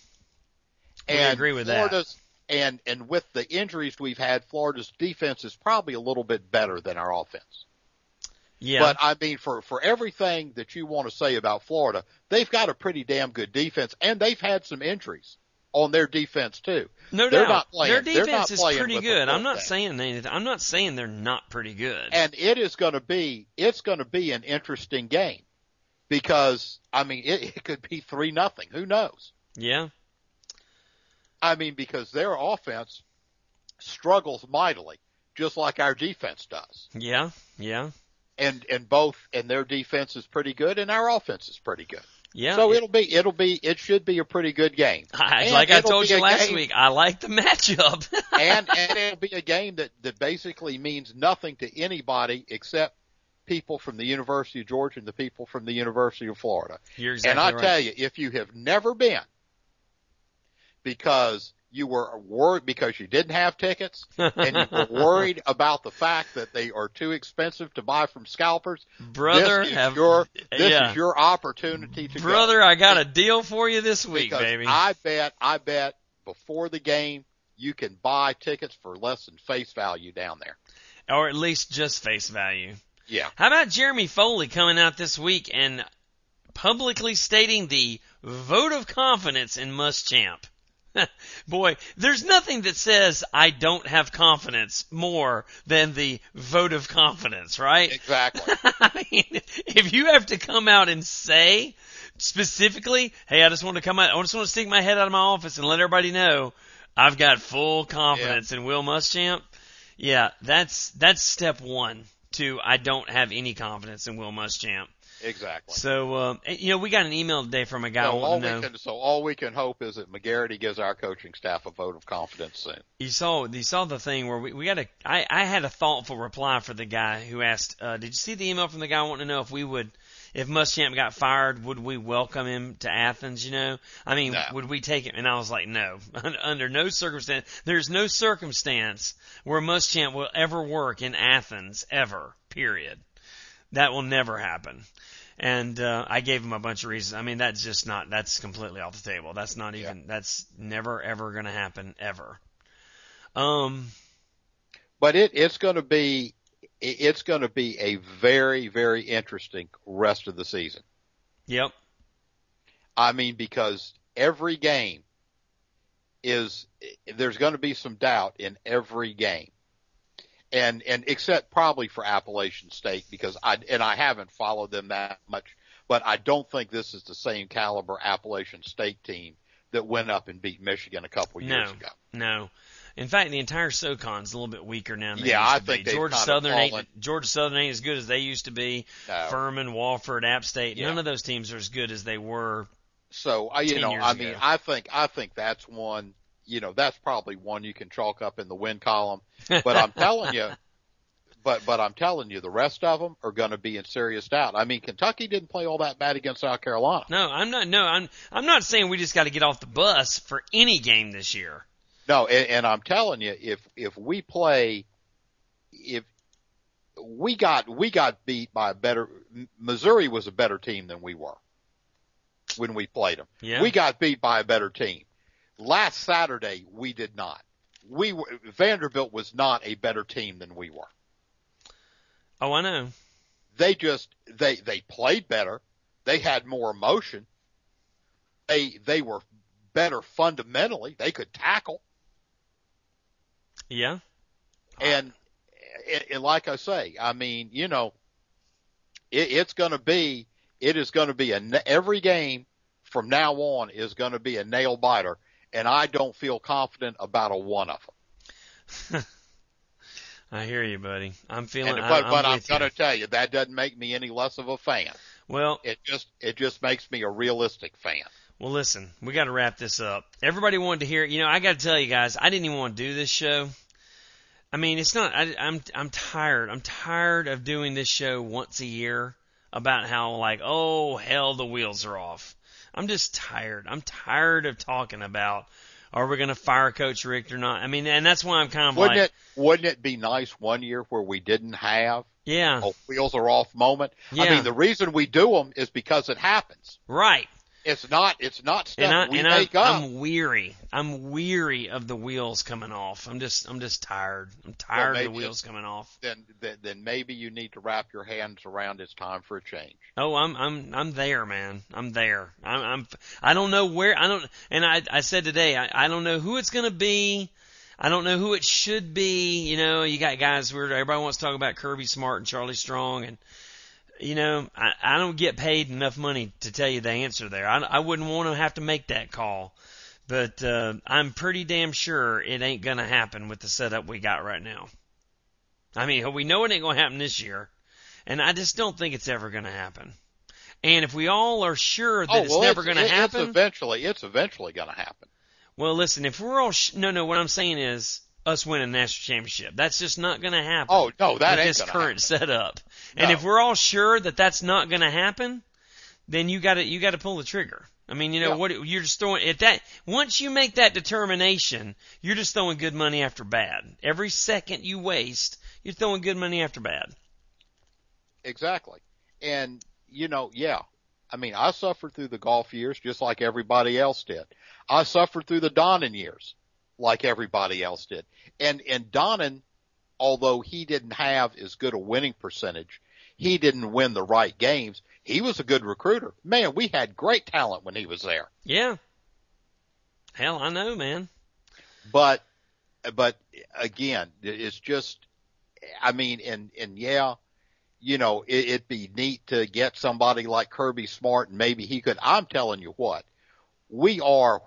A: We
B: And
A: agree with that.
B: And, and with the injuries we've had, Florida's defense is probably a little bit better than our offense.
A: Yeah.
B: But I mean, for, for everything that you want to say about Florida, they've got a pretty damn good defense and they've had some injuries on their defense too.
A: no
B: they're
A: doubt.
B: not playing-
A: Their defense is pretty good. I'm not saying anything. I'm not saying they're not pretty good.
B: And it is going to be, it's going to be an interesting game because, I mean, it, it could be three nothing. Who knows?
A: yeah.
B: I mean, because their offense struggles mightily, just like our defense does.
A: Yeah. Yeah.
B: And, and both, and their defense is pretty good and our offense is pretty good.
A: Yeah.
B: So it'll be, it'll be, it should be a pretty good game. (laughs)
A: I, like I told you last
B: game-
A: week, I like the (laughs) matchup. (laughs)
B: and, and it'll be a game that, that basically means nothing to anybody except people from the University of Georgia and the people from the University of Florida.
A: You're
B: and I
A: right.
B: tell you, if you have never been because you were worried because you didn't have tickets and you were (laughs) worried about the fact that they are too expensive to buy from scalpers,
A: brother,
B: this is
A: have
B: your this
A: yeah.
B: is your opportunity to
A: brother, I got a deal for you this week,
B: Because
A: baby.
B: I bet I bet before the game you can buy tickets for less than face value down there.
A: Or at least just face value.
B: Yeah.
A: How about Jeremy Foley coming out this week and publicly stating the vote of confidence in Muschamp? (laughs) Boy, there's nothing that says I don't have confidence more than the vote of confidence, right?
B: Exactly. (laughs)
A: I mean, if you have to come out and say specifically, hey, I just want to come out, I just want to stick my head out of my office and let everybody know I've got full confidence in Will Muschamp. Yeah, that's that's step one to I don't have any confidence in Will Muschamp.
B: Exactly.
A: So, um, you know, we got an email today from a guy
B: so all we can so all we can hope is that McGarity gives our coaching staff a vote of confidence soon.
A: You saw you saw the thing where we, we got a I, I had a thoughtful reply for the guy who asked, uh, did you see the email from the guy wanting to know if we would if Muschamp got fired, would we welcome him to Athens, you know? I mean,
B: No.
A: would we take him? And I was like, no. (laughs) Under no circumstance there's no circumstance where Muschamp will ever work in Athens ever. Period. That will never happen. And uh, I gave him a bunch of reasons. I mean, that's just not. That's completely off the table. That's not even. That's never ever going to happen ever. Um.
B: But it it's going to be it's going to be a very very interesting rest of the season.
A: Yep.
B: I mean because every game is there's going to be some doubt in every game. And and except probably for Appalachian State because I and I haven't followed them that much, but I don't think this is the same caliber Appalachian State team that went up and beat Michigan a couple years
A: No.
B: ago.
A: No. In fact, the entire SoCon's a little bit weaker now. Than
B: Yeah,
A: used
B: I think.
A: Georgia Southern ain't Georgia Southern ain't as good as they used to be.
B: No.
A: Furman, Wofford, App State,
B: Yeah.
A: none of those teams are as good as they were.
B: So I, you
A: 10
B: know, I
A: ago.
B: mean, I think I think that's one. You know, that's probably one you can chalk up in the win column. (laughs) But I'm telling you, but but I'm telling you, the rest of them are going to be in serious doubt. I mean, Kentucky didn't play all that bad against South Carolina.
A: No, I'm not. No, I'm. I'm not saying we just got to get off the bus for any game this year.
B: No, and, and I'm telling you, if if we play, if we got we got beat by a better Missouri was a better team than we were when we played them.
A: Yeah.
B: We got beat by a better team. Last Saturday we did not. We were, Vanderbilt was not a better team than we were.
A: Oh, I know.
B: They just they they played better. They had more emotion. They they were better fundamentally. They could tackle.
A: Yeah.
B: And, and, like I say, I mean, you know, it, it's going to be, it is going to be a, every game from now on is going to be a nail biter. And I don't feel confident about a one of them. (laughs)
A: I hear you, buddy. I'm feeling.
B: And,
A: I-
B: but,
A: I'm
B: but I'm going to tell you, that doesn't make me any less of a fan.
A: Well,
B: It just, it just makes me a realistic fan.
A: Well, listen, we got to wrap this up. Everybody wanted to hear. You know, I got to tell you guys, I didn't even want to do this show. I mean, it's not. I, I'm I'm tired. I'm tired of doing this show once a year about how like, oh hell, the wheels are off. I'm just tired. I'm tired of talking about are we going to fire Coach Richt or not? I mean, and that's why I'm kind of
B: Wouldn't
A: like,
B: it, wouldn't it be nice one year where we didn't have
A: yeah,
B: a wheels are off moment? I mean, the reason we do them is because it happens.
A: right.
B: It's not, it's not stuff
A: and I
B: we
A: and I,
B: make up.
A: I'm weary. I'm weary of the wheels coming off. I'm just I'm just tired. I'm tired of the wheels coming off.
B: then, then then maybe you need to wrap your hands around it's time for a change.
A: Oh, I'm I'm I'm there, man. I'm there. I'm I'm I don't know where I don't and I I said today I I don't know who it's gonna be. I don't know who it should be. You know, you got guys where everybody wants to talk about Kirby Smart and Charlie Strong and you know, I, I don't get paid enough money to tell you the answer there. I, I wouldn't want to have to make that call, but uh, I'm pretty damn sure it ain't gonna happen with the setup we got right now. I mean, we know it ain't gonna happen this year, and I just don't think it's ever gonna happen. And if we all are sure that
B: oh
A: it's
B: well,
A: never gonna
B: it-
A: happen,
B: It's eventually, it's eventually going to happen.
A: well, listen, if we're all sh- no, no, what I'm saying is us winning a national championship. That's just not gonna happen.
B: Oh no, that
A: with this current
B: happen.
A: setup. And if we're all sure that that's not going to happen, then you got to you got to pull the trigger. I mean, you know
B: Yeah.
A: what? You're just throwing at that. Once you make that determination, you're just throwing good money after bad. Every second you waste, you're throwing good money after bad.
B: Exactly. And you know, yeah. I mean, I suffered through the Goff years just like everybody else did. I suffered through the Donnan years. Like everybody else did. And and Donnan, although he didn't have as good a winning percentage, he didn't win the right games. He was a good recruiter. Man, we had great talent when he was there.
A: Yeah. Hell, I know, man.
B: But but again, it's just I mean, and and yeah, you know, it, it'd be neat to get somebody like Kirby Smart, and maybe he could. I'm telling you what, we are.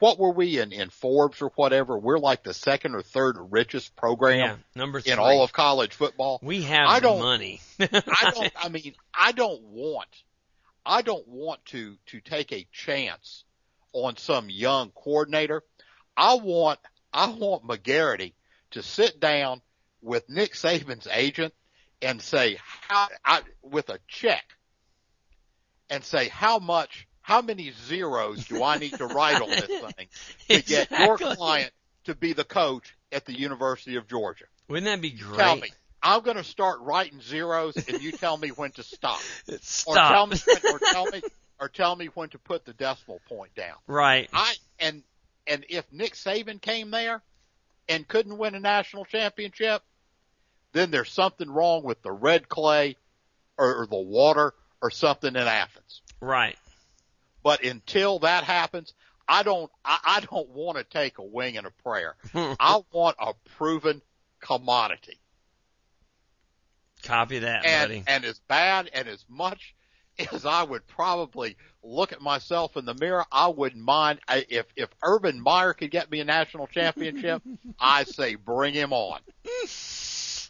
B: What were we in in Forbes or whatever? We're like the second or third richest program
A: Yeah, number three.
B: in all of college football.
A: we have
B: I don't-
A: money. (laughs)
B: I don't. I mean, I don't want. I don't want to to take a chance on some young coordinator. I want. I want McGarity to sit down with Nick Saban's agent and say how I, with a check and say how much, how many zeros do I need to write on this thing to (laughs) get your client to be the coach at the University of Georgia?
A: Wouldn't that be great?
B: Tell me. I'm going to start writing zeros, and you tell me when to stop, (laughs) or tell me, when, or tell me, or tell me when to put the decimal point down.
A: right.
B: I and and if Nick Saban came there and couldn't win a national championship, then there's something wrong with the red clay or, or the water or something in Athens.
A: Right.
B: But until that happens, I don't I, I don't want to take a wing and a prayer. (laughs) I want a proven commodity.
A: Copy that,
B: and
A: buddy.
B: and as bad and as much as I would probably look at myself in the mirror, I wouldn't mind I, if if Urban Meyer could get me a national championship. (laughs) I say bring him on.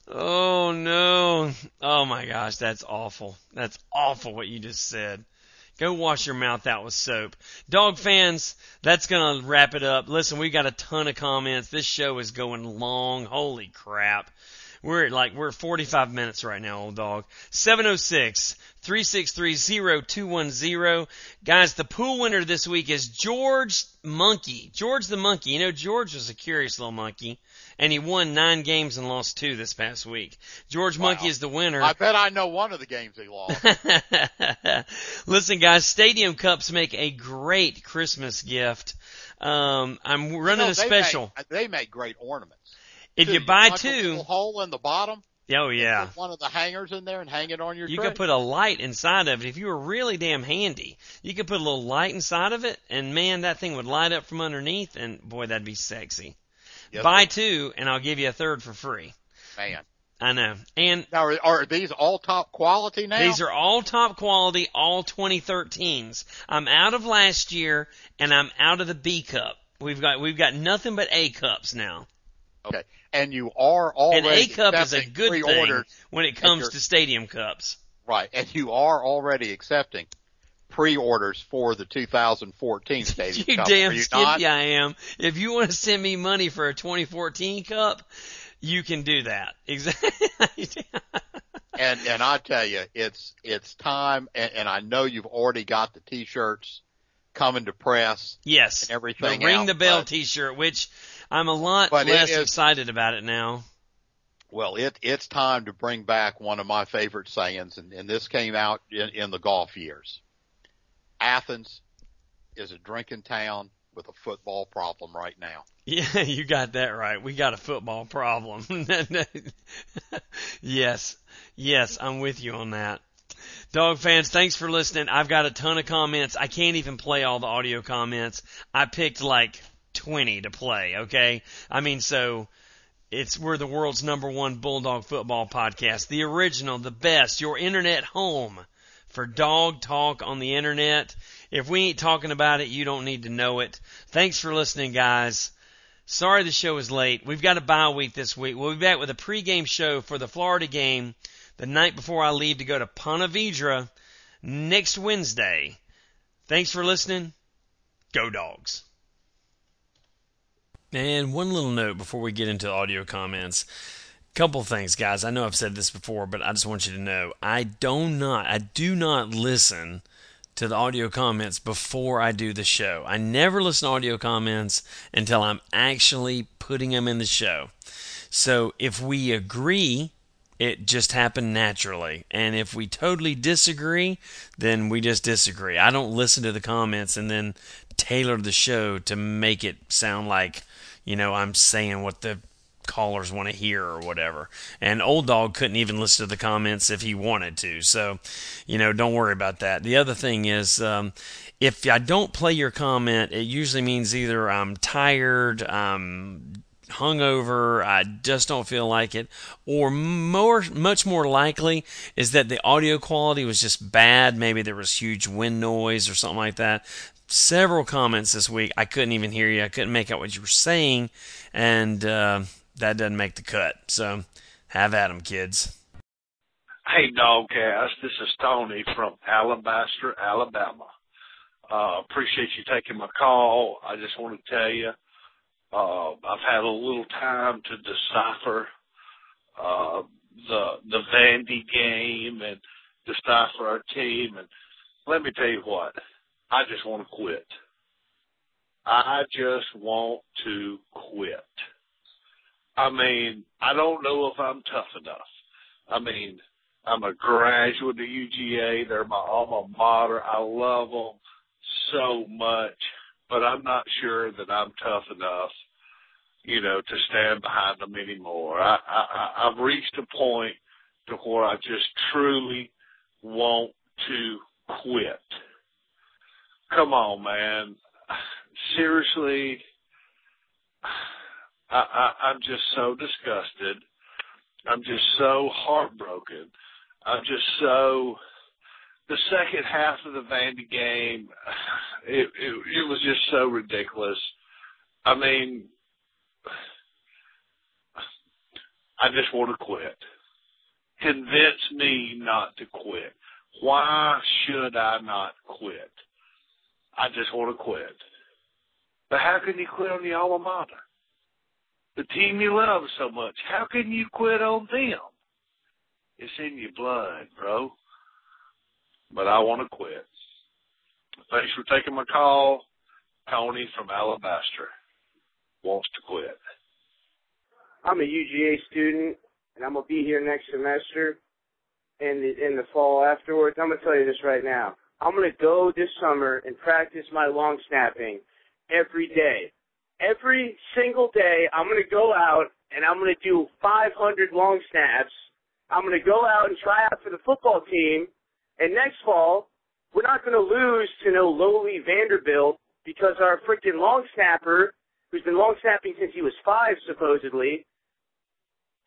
A: Oh no. Oh my gosh, that's awful. That's awful what you just said. Go wash your mouth out with soap. Dog fans, that's going to wrap it up. Listen, we got a ton of comments. This show is going long. Holy crap. We're at like, we're 45 minutes right now, old dog. 706 363 0210. Guys, the pool winner this week is George Monkey. George the Monkey. You know, George was a curious little monkey, and he won nine games and lost two this past week. George
B: Wow.
A: Monkey is the winner.
B: I bet I know one of the games he lost. (laughs)
A: Listen, guys, Stadium Cups make a great Christmas gift. Um, I'm running
B: No,
A: a
B: they
A: special.
B: Make, they make great ornaments.
A: If
B: too.
A: you buy
B: a
A: two,
B: hole in the bottom.
A: oh yeah,
B: one of the hangers in there and hang it on your
A: you could put a light inside of it. If you were really damn handy, you could put a little light inside of it, and man, that thing would light up from underneath, and boy, that'd be sexy.
B: Yes,
A: buy
B: sir.
A: two, and I'll give you a third for free.
B: man.
A: I know. And
B: Now, are, are these all top quality now?
A: These are all top quality, all 2013s. I'm out of last year, and I'm out of the B cup. We've got we've got nothing but A cups now.
B: okay, and you are already
A: And A cup is a good thing when it comes to stadium cups.
B: Right, and you are already accepting pre-orders for the 2014 (laughs) Stadium
A: you
B: Cup.
A: damn
B: you
A: skippy
B: not?
A: I am. If you want to send me money for a 2014 cup, you can do that. (laughs) Exactly.
B: And and I tell you, it's it's time, and, and I know you've already got the T-shirts coming to press
A: yes.
B: and everything.
A: The ring
B: out,
A: the bell
B: but-
A: T-shirt, which I'm a lot less
B: is-
A: excited about it now.
B: Well, it it's time to bring back one of my favorite sayings, and, and this came out in, in the Goff years. Athens is a drinking town with a football problem right now. (laughs)
A: Yeah, you got that right. We got a football problem. (laughs) yes, yes, I'm with you on that. Dog fans, thanks for listening. I've got a ton of comments. I can't even play all the audio comments. I picked like 20 to play, okay? I mean, so it's we're the world's number one bulldog football podcast, the original, the best, your internet home for dog talk on the internet. If we ain't talking about it, you don't need to know it. Thanks for listening, guys. Sorry the show is late. We've got a bye week this week. We'll be back with a pregame show for the Florida game the night before I leave to go to Ponte Vedra next Wednesday. Thanks for listening. Go dogs. And one little note before we get into audio comments. Couple things, guys. I know I've said this before, but I just want you to know I do not I do not listen to the audio comments before I do the show. I never listen to audio comments until I'm actually putting them in the show. So if we agree, it just happened naturally. And if we totally disagree, then we just disagree. I don't listen to the comments and then tailor the show to make it sound like, you know, I'm saying what the callers want to hear or whatever. And Old Dog couldn't even listen to the comments if he wanted to. So, you know, don't worry about that. The other thing is, um, if I don't play your comment, it usually means either I'm tired, I'm hungover, I just don't feel like it, or more, much more likely is that the audio quality was just bad. Maybe there was huge wind noise or something like that. Several comments this week, I couldn't even hear you. I couldn't make out what you were saying, and uh, that doesn't make the cut. So have at 'em, kids.
C: Hey, DawgCast. This is Tony from Alabaster, Alabama. Uh, appreciate you taking my call. I just want to tell you, uh, I've had a little time to decipher uh, the the Vandy game and decipher our team. And let me tell you what, I just want to quit. I just want to quit. I mean, I don't know if I'm tough enough. I mean, I'm a graduate of UGA. They're my alma mater. I love them so much, but I'm not sure that I'm tough enough, you know, to stand behind them anymore. I, I, I've reached a point to where I just truly want to quit. Come on, man. (sighs) Seriously, I, I, I'm just so disgusted. I'm just so heartbroken. I'm just so. The second half of the Vandy game, (sighs) it, it it was just so ridiculous. I mean, (sighs) I just want to quit. Convince me not to quit. Why should I not quit? I just want to quit. But how can you quit on the alma mater? The team you love so much. How can you quit on them? It's in your blood, bro. But I want to quit. Thanks for taking my call. Tony from Alabaster wants to quit.
D: I'm a UGA student, and I'm gonna be here next semester, and the, in the fall afterwards. I'm gonna tell you this right now. I'm gonna go this summer and practice my long snapping every day every single day I'm going to go out and I'm going to do 500 long snaps. I'm going to go out and try out for the football team. And next fall, we're not going to lose to no lowly Vanderbilt because our freaking long snapper, who's been long snapping since he was five supposedly,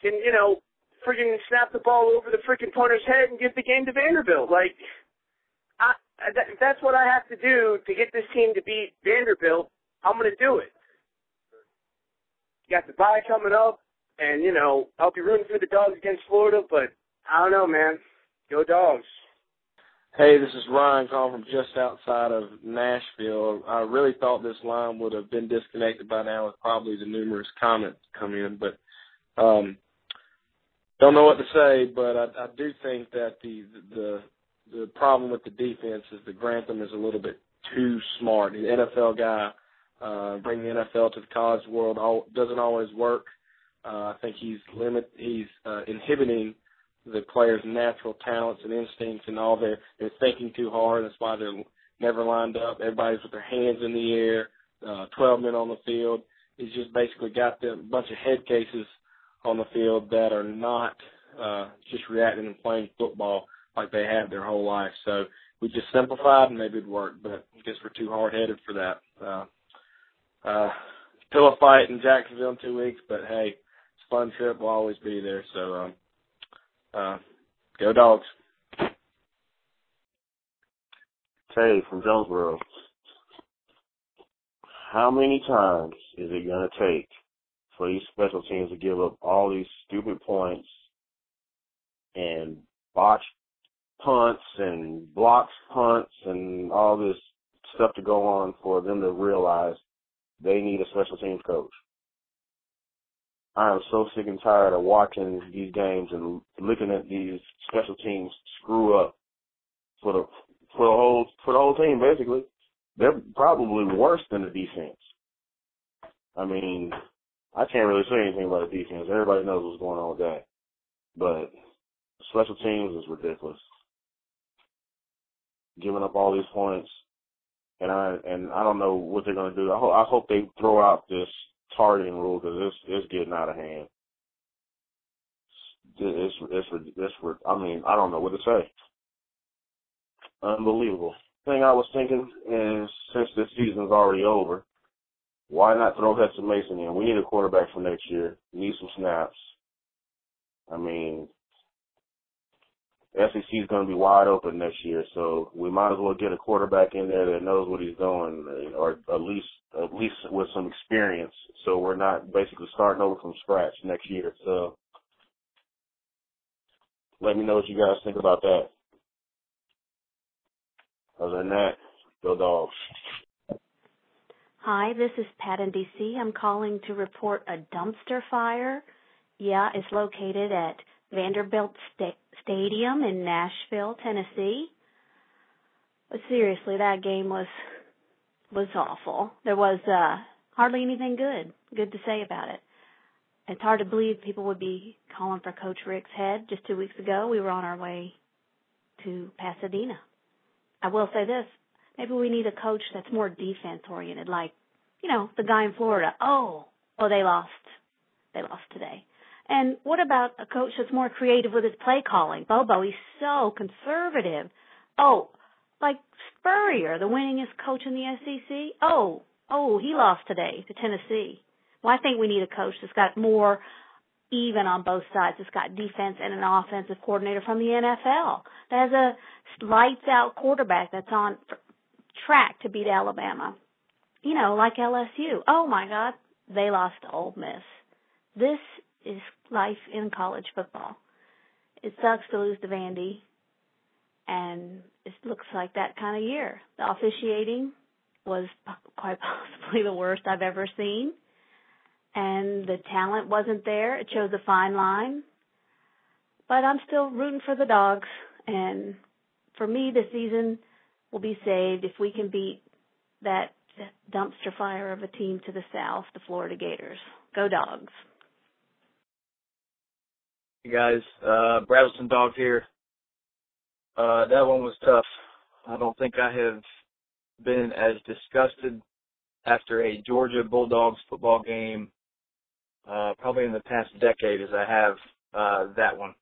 D: can, you know, freaking snap the ball over the freaking punter's head and give the game to Vanderbilt. Like, I, that, that's what I have to do to get this team to beat Vanderbilt. I'm going to do it got the bye coming up, and you know I'll be rooting for the dogs against Florida, but I don't know, man. Go dogs.
E: Hey, this is Ryan calling from just outside of Nashville. I really thought this line would have been disconnected by now with probably the numerous comments come in, but um, don't know what to say. But I, I do think that the the the problem with the defense is that Grantham is a little bit too smart. He's NFL guy uh, bringing the NFL to the college world all, doesn't always work. Uh, I think he's limit he's uh, inhibiting the players' natural talents and instincts and all their they're thinking too hard. That's why they're never lined up. Everybody's with their hands in the air. Uh, Twelve men on the field. He's just basically got them a bunch of head cases on the field that are not uh, just reacting and playing football like they have their whole life. So we just simplified and maybe it'd work, but I guess we're too hard headed for that. Uh, uh, a fight in Jacksonville in two weeks, but hey, it's a fun trip. We'll always be there. So, um, uh, go dogs.
F: Tay from Jonesboro. How many times is it to take for these special teams to give up all these stupid points and botch punts and blocks punts and all this stuff to go on for them to realize they need a special teams coach. I am so sick and tired of watching these games and looking at these special teams screw up for the for the whole for the whole team. Basically, they're probably worse than the defense. I mean, I can't really say anything about the defense. Everybody knows what's going on with that, but special teams is ridiculous. Giving up all these points and I and I don't know what they're going to do. I, ho- I hope they throw out this targeting rule because it's it's getting out of hand. It's it's it's, it's, I mean I don't know what to say. Unbelievable. Thing I was thinking is since this season's already over, why not throw Hutson Mason in? We need a quarterback for next year. Need some snaps. I mean, SEC is going to be wide open next year, so we might as well get a quarterback in there that knows what he's doing, uh, or at least at least with some experience, so we're not basically starting over from scratch next year. So, let me know what you guys think about that. Other than that, go dogs.
G: Hi, this is Pat in DC. I'm calling to report a dumpster fire. Yeah, it's located at Vanderbilt Sta- Stadium in Nashville, Tennessee. But seriously, that game was was awful. There was uh hardly anything good good to say about it. It's hard to believe people would be calling for Coach Richt's head. Just two weeks ago, we were on our way to Pasadena. I will say this: maybe we need a coach that's more defense oriented, like you know the guy in Florida. Oh, oh, they lost. They lost today. And what about a coach that's more creative with his play calling? Bobo, he's so conservative. Oh, like Spurrier, the winningest coach in the SEC. Oh, oh, he lost today to Tennessee. Well, I think we need a coach that's got more even on both sides. It's got defense and an offensive coordinator from the NFL. That has a lights out quarterback that's on track to beat Alabama. You know, like LSU. Oh my God, they lost to Ole Miss. This is life in college football. It sucks to lose to Vandy, and it looks like that kind of year. The officiating was quite (laughs) possibly the worst I've ever seen, and the talent wasn't there. It shows a fine line, but I'm still rooting for the dogs, and for me, the season will be saved if we can beat that dumpster fire of a team to the south, the Florida Gators. Go dogs.
H: Hey guys, uh, Bradleston Dog here. Uh, that one was tough. I don't think I have been as disgusted after a Georgia Bulldogs football game, uh, probably in the past decade as I have, uh, that one.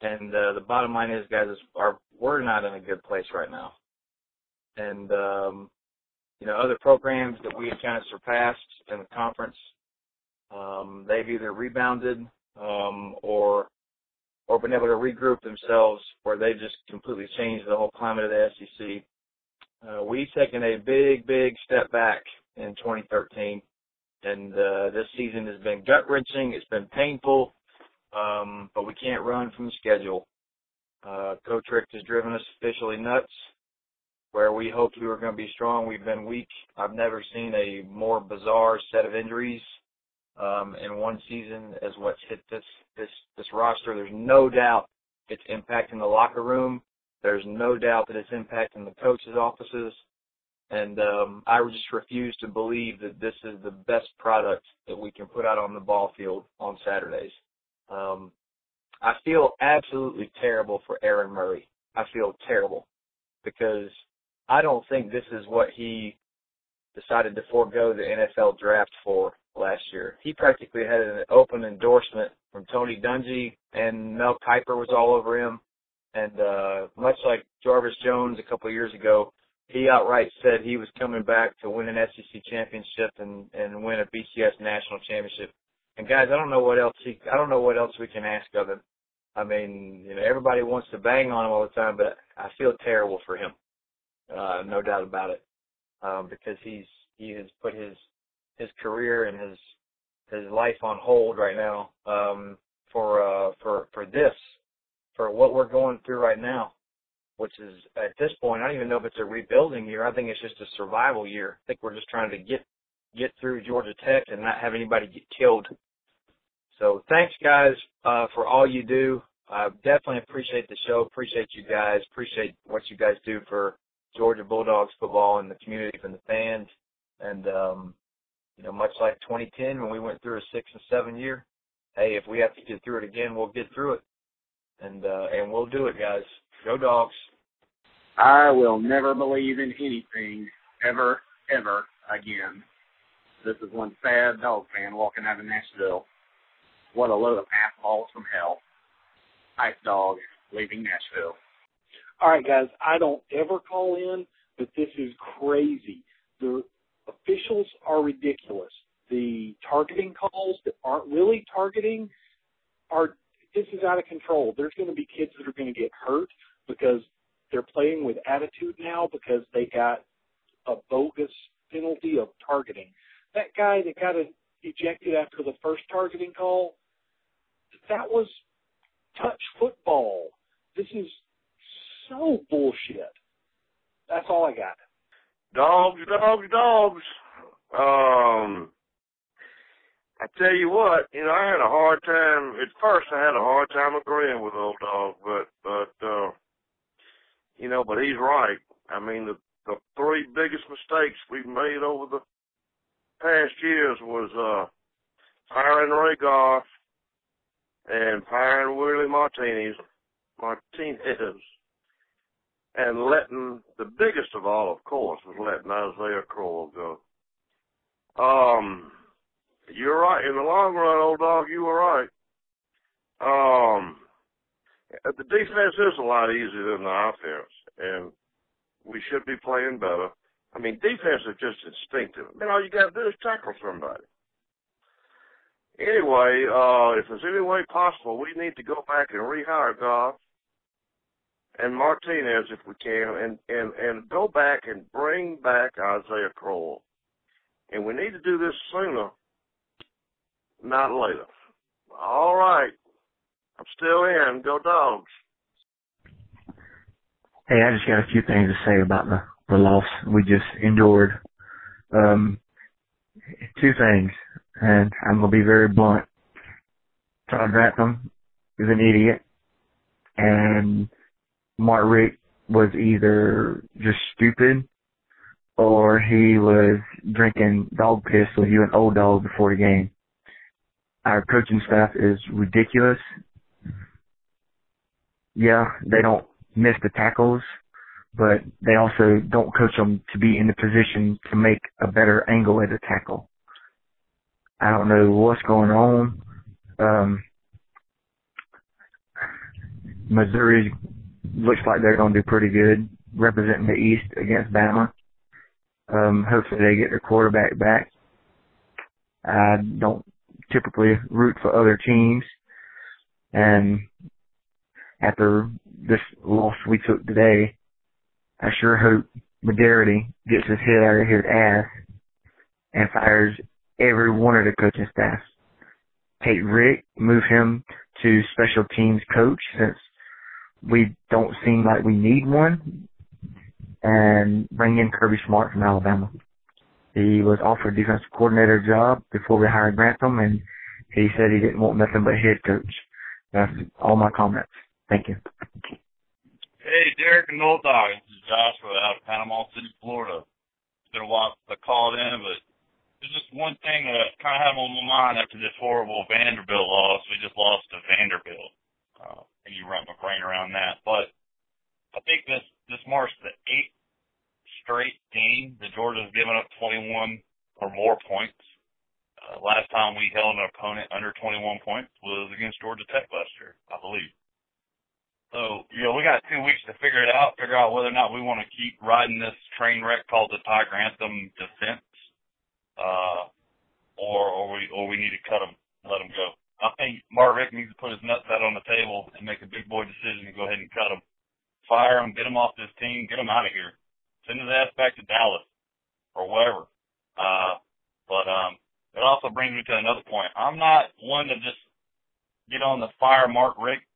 H: And, uh, the bottom line is, guys, is our, we're not in a good place right now. And, um, you know, other programs that we have kind of surpassed in the conference, um, they've either rebounded um, or or been able to regroup themselves where they've just completely changed the whole climate of the SEC. Uh, we've taken a big, big step back in 2013, and uh, this season has been gut wrenching. It's been painful, um, but we can't run from the schedule. Uh, Coach Richt has driven us officially nuts. Where we hoped we were going to be strong, we've been weak. I've never seen a more bizarre set of injuries um, in one season as what's hit this this this roster. There's no doubt it's impacting the locker room. There's no doubt that it's impacting the coaches' offices. And um, I just refuse to believe that this is the best product that we can put out on the ball field on Saturdays. Um, I feel absolutely terrible for Aaron Murray. I feel terrible because I don't think this is what he decided to forego the NFL draft for last year. He practically had an open endorsement from Tony Dungy and Mel Kiper was all over him. And uh much like Jarvis Jones a couple of years ago, he outright said he was coming back to win an SEC championship and and win a BCS national championship. And guys, I don't know what else he I don't know what else we can ask of him. I mean, you know, everybody wants to bang on him all the time, but I feel terrible for him. Uh no doubt about it. Um because he's he has put his his career and his his life on hold right now um, for uh, for for this for what we're going through right now, which is at this point I don't even know if it's a rebuilding year. I think it's just a survival year. I think we're just trying to get get through Georgia Tech and not have anybody get killed. So thanks guys uh, for all you do. I definitely appreciate the show. Appreciate you guys. Appreciate what you guys do for Georgia Bulldogs football and the community and the fans. And um, you know, much like 2010 when we went through a six and seven year. Hey, if we have to get through it again, we'll get through it, and uh, and we'll do it, guys. Go dogs.
I: I will never believe in anything ever, ever again. This is one sad dog fan walking out of Nashville. What a load of assholes from hell. Ice dog leaving Nashville.
J: All right, guys, I don't ever call in, but this is crazy. The officials are ridiculous. The targeting calls that aren't really targeting are this is out of control. There's going to be kids that are going to get hurt because they're playing with attitude now because they got a bogus penalty of targeting. That guy that got ejected after the first targeting call, that was touch football. This is so bullshit. That's all I got.
K: Dogs, dogs, dogs. Um, I tell you what, you know, I had a hard time at first. I had a hard time agreeing with old dog, but but uh, you know, but he's right. I mean, the the three biggest mistakes we've made over the past years was uh firing Ray Goff and firing Willie Martinez, Martinez, and letting the biggest of all, of course, was letting Isaiah Crowell go. Um, you're right. In the long run, old dog, you were right. Um, the defense is a lot easier than the offense, and we should be playing better. I mean, defense is just instinctive. I mean, all you got to do is tackle somebody. Anyway, uh, if there's any way possible, we need to go back and rehire Goff and Martinez if we can, and and and go back and bring back Isaiah Crowell. And we need to do this sooner, not later. All right, I'm still in. Go dogs.
L: Hey, I just got a few things to say about the the loss we just endured. Um, two things, and I'm gonna be very blunt. Todd Grantham is an idiot, and Mark Richt was either just stupid or he was drinking dog piss with you and old dog before the game. Our coaching staff is ridiculous. Yeah, they don't miss the tackles, but they also don't coach them to be in the position to make a better angle at a tackle. I don't know what's going on. Um, Missouri looks like they're going to do pretty good representing the East against Bama. Um, hopefully they get their quarterback back. I don't typically root for other teams. And after this loss we took today, I sure hope McGarity gets his head out of his ass and fires every one of the coaching staff. Take Richt, move him to special teams coach since we don't seem like we need one, and bring in Kirby Smart from Alabama. He was offered defensive coordinator job before we hired Grantham, and he said he didn't want nothing but head coach. That's all my comments. Thank you.
M: Hey, Derek and Old Dog. This is Joshua out of Panama City, Florida. It's been a while since I called in, but there's just one thing that kind of had on my mind after this horrible Vanderbilt loss. We just lost to Vanderbilt. Uh, and you wrap my brain around that. But I think this this marks the eighth straight game that Georgia's given up 21 or more points. Uh, last time we held an opponent under 21 points was against Georgia Tech last year, I believe. So, you know, we got two weeks to figure it out, figure out whether or not we want to keep riding this train wreck called the Ty Grantham defense, uh, or, or we, or we need to cut him, let him go. I think Mark Richt needs to put his nuts out on the table and make a big boy decision and go ahead and cut him. Fire him, get him off this team, get him out of here. Send his ass back to Dallas or wherever. Uh, but, um, it also brings me to another point. I'm not one to just get on the fire Mark Richt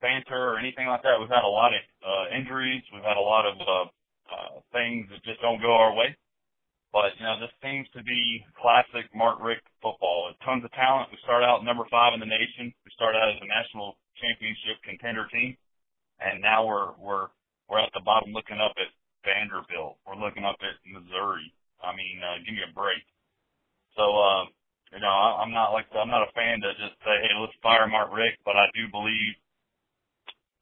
M: banter or anything like that. We've had a lot of uh, injuries. We've had a lot of uh, uh, things that just don't go our way. But you know, this seems to be classic Mark Richt football. Tons of talent. We start out number five in the nation. We started out as a national championship contender team, and now we're we're we're at the bottom looking up at Vanderbilt. We're looking up at Missouri. I mean, uh, give me a break. So, uh, you know, I, I'm not like I'm not a fan to just say, hey, let's fire Mark Richt, but I do believe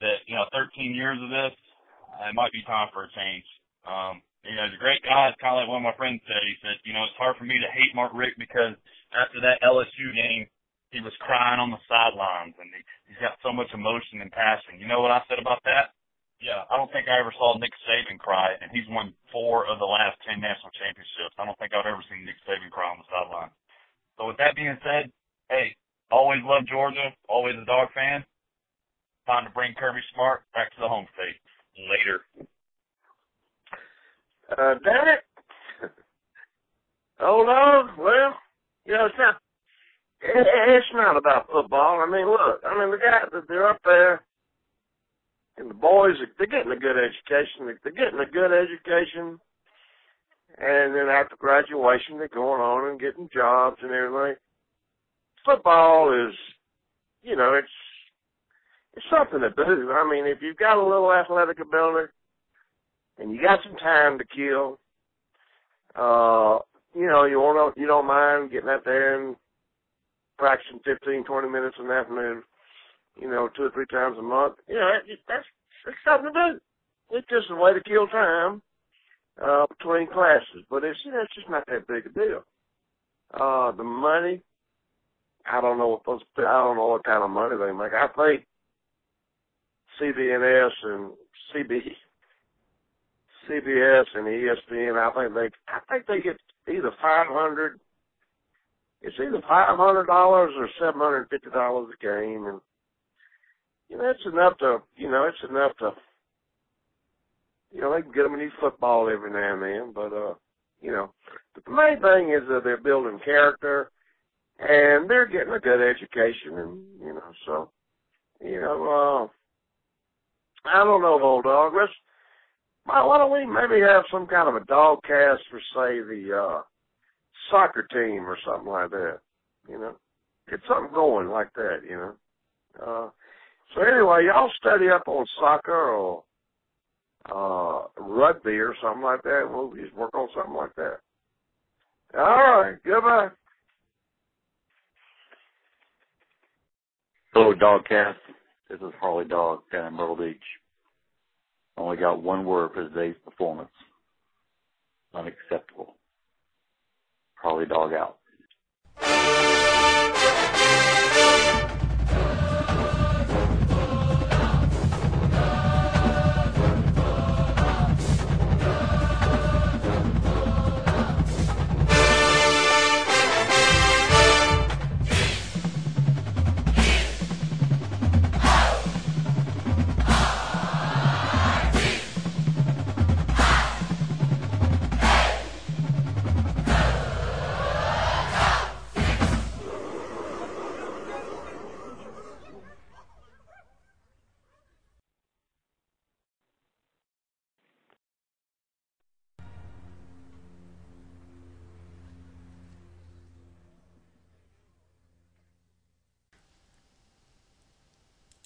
M: that you know 13 years of this, it might be time for a change. Um, You know, he's a great guy. It's kind of like one of my friends said. He said, you know, it's hard for me to hate Mark Richt because after that LSU game, he was crying on the sidelines and he, he's got so much emotion and passion. You know what I said about that? Yeah, I don't think I ever saw Nick Saban cry, and he's won four of the last ten national championships. I don't think I've ever seen Nick Saban cry on the sideline. So with that being said, hey, always love Georgia, always a dog fan. Time to bring Kirby Smart back to the home state. Later.
K: Uh, damn it. Oh no, well, you know, it's not, it, it's not about football. I mean, look, I mean, the guys, that they're up there, and the boys, they're getting a good education. They're getting a good education. And then after graduation, they're going on and getting jobs and everything. Football is, you know, it's, it's something to do. I mean, if you've got a little athletic ability and you got some time to kill, uh, you know, you want to, you don't mind getting out there and practicing 15, 20 minutes in the afternoon you know, two or three times a month. You know, it, that's it's something to do. It's just a way to kill time uh, between classes, but it's you know, it's just not that big a deal. Uh, the money, I don't know what those, I don't know what kind of money they make. I think CBNS and CB, CBS and ESPN, I think they, I think they get either five hundred. It's either five hundred dollars or seven hundred fifty dollars a game, and you know, it's enough to, you know, it's enough to, you know, they can get them a new football every now and then, but, uh, you know, but the main thing is that they're building character and they're getting a good education and, you know, so, you know, uh, I don't know, old dog. Let's, why don't we maybe have some kind of a dog cast for, say, the, uh, soccer team or something like that, you know? Get something going like that, you know? Uh, so anyway, y'all study up on soccer or uh rugby or something like that. We'll just work on something like that. All right, goodbye.
N: Hello, dog DawgCast. This is Harley Dog down in Myrtle Beach only got one word for today's performance. Unacceptable. Probably dog out.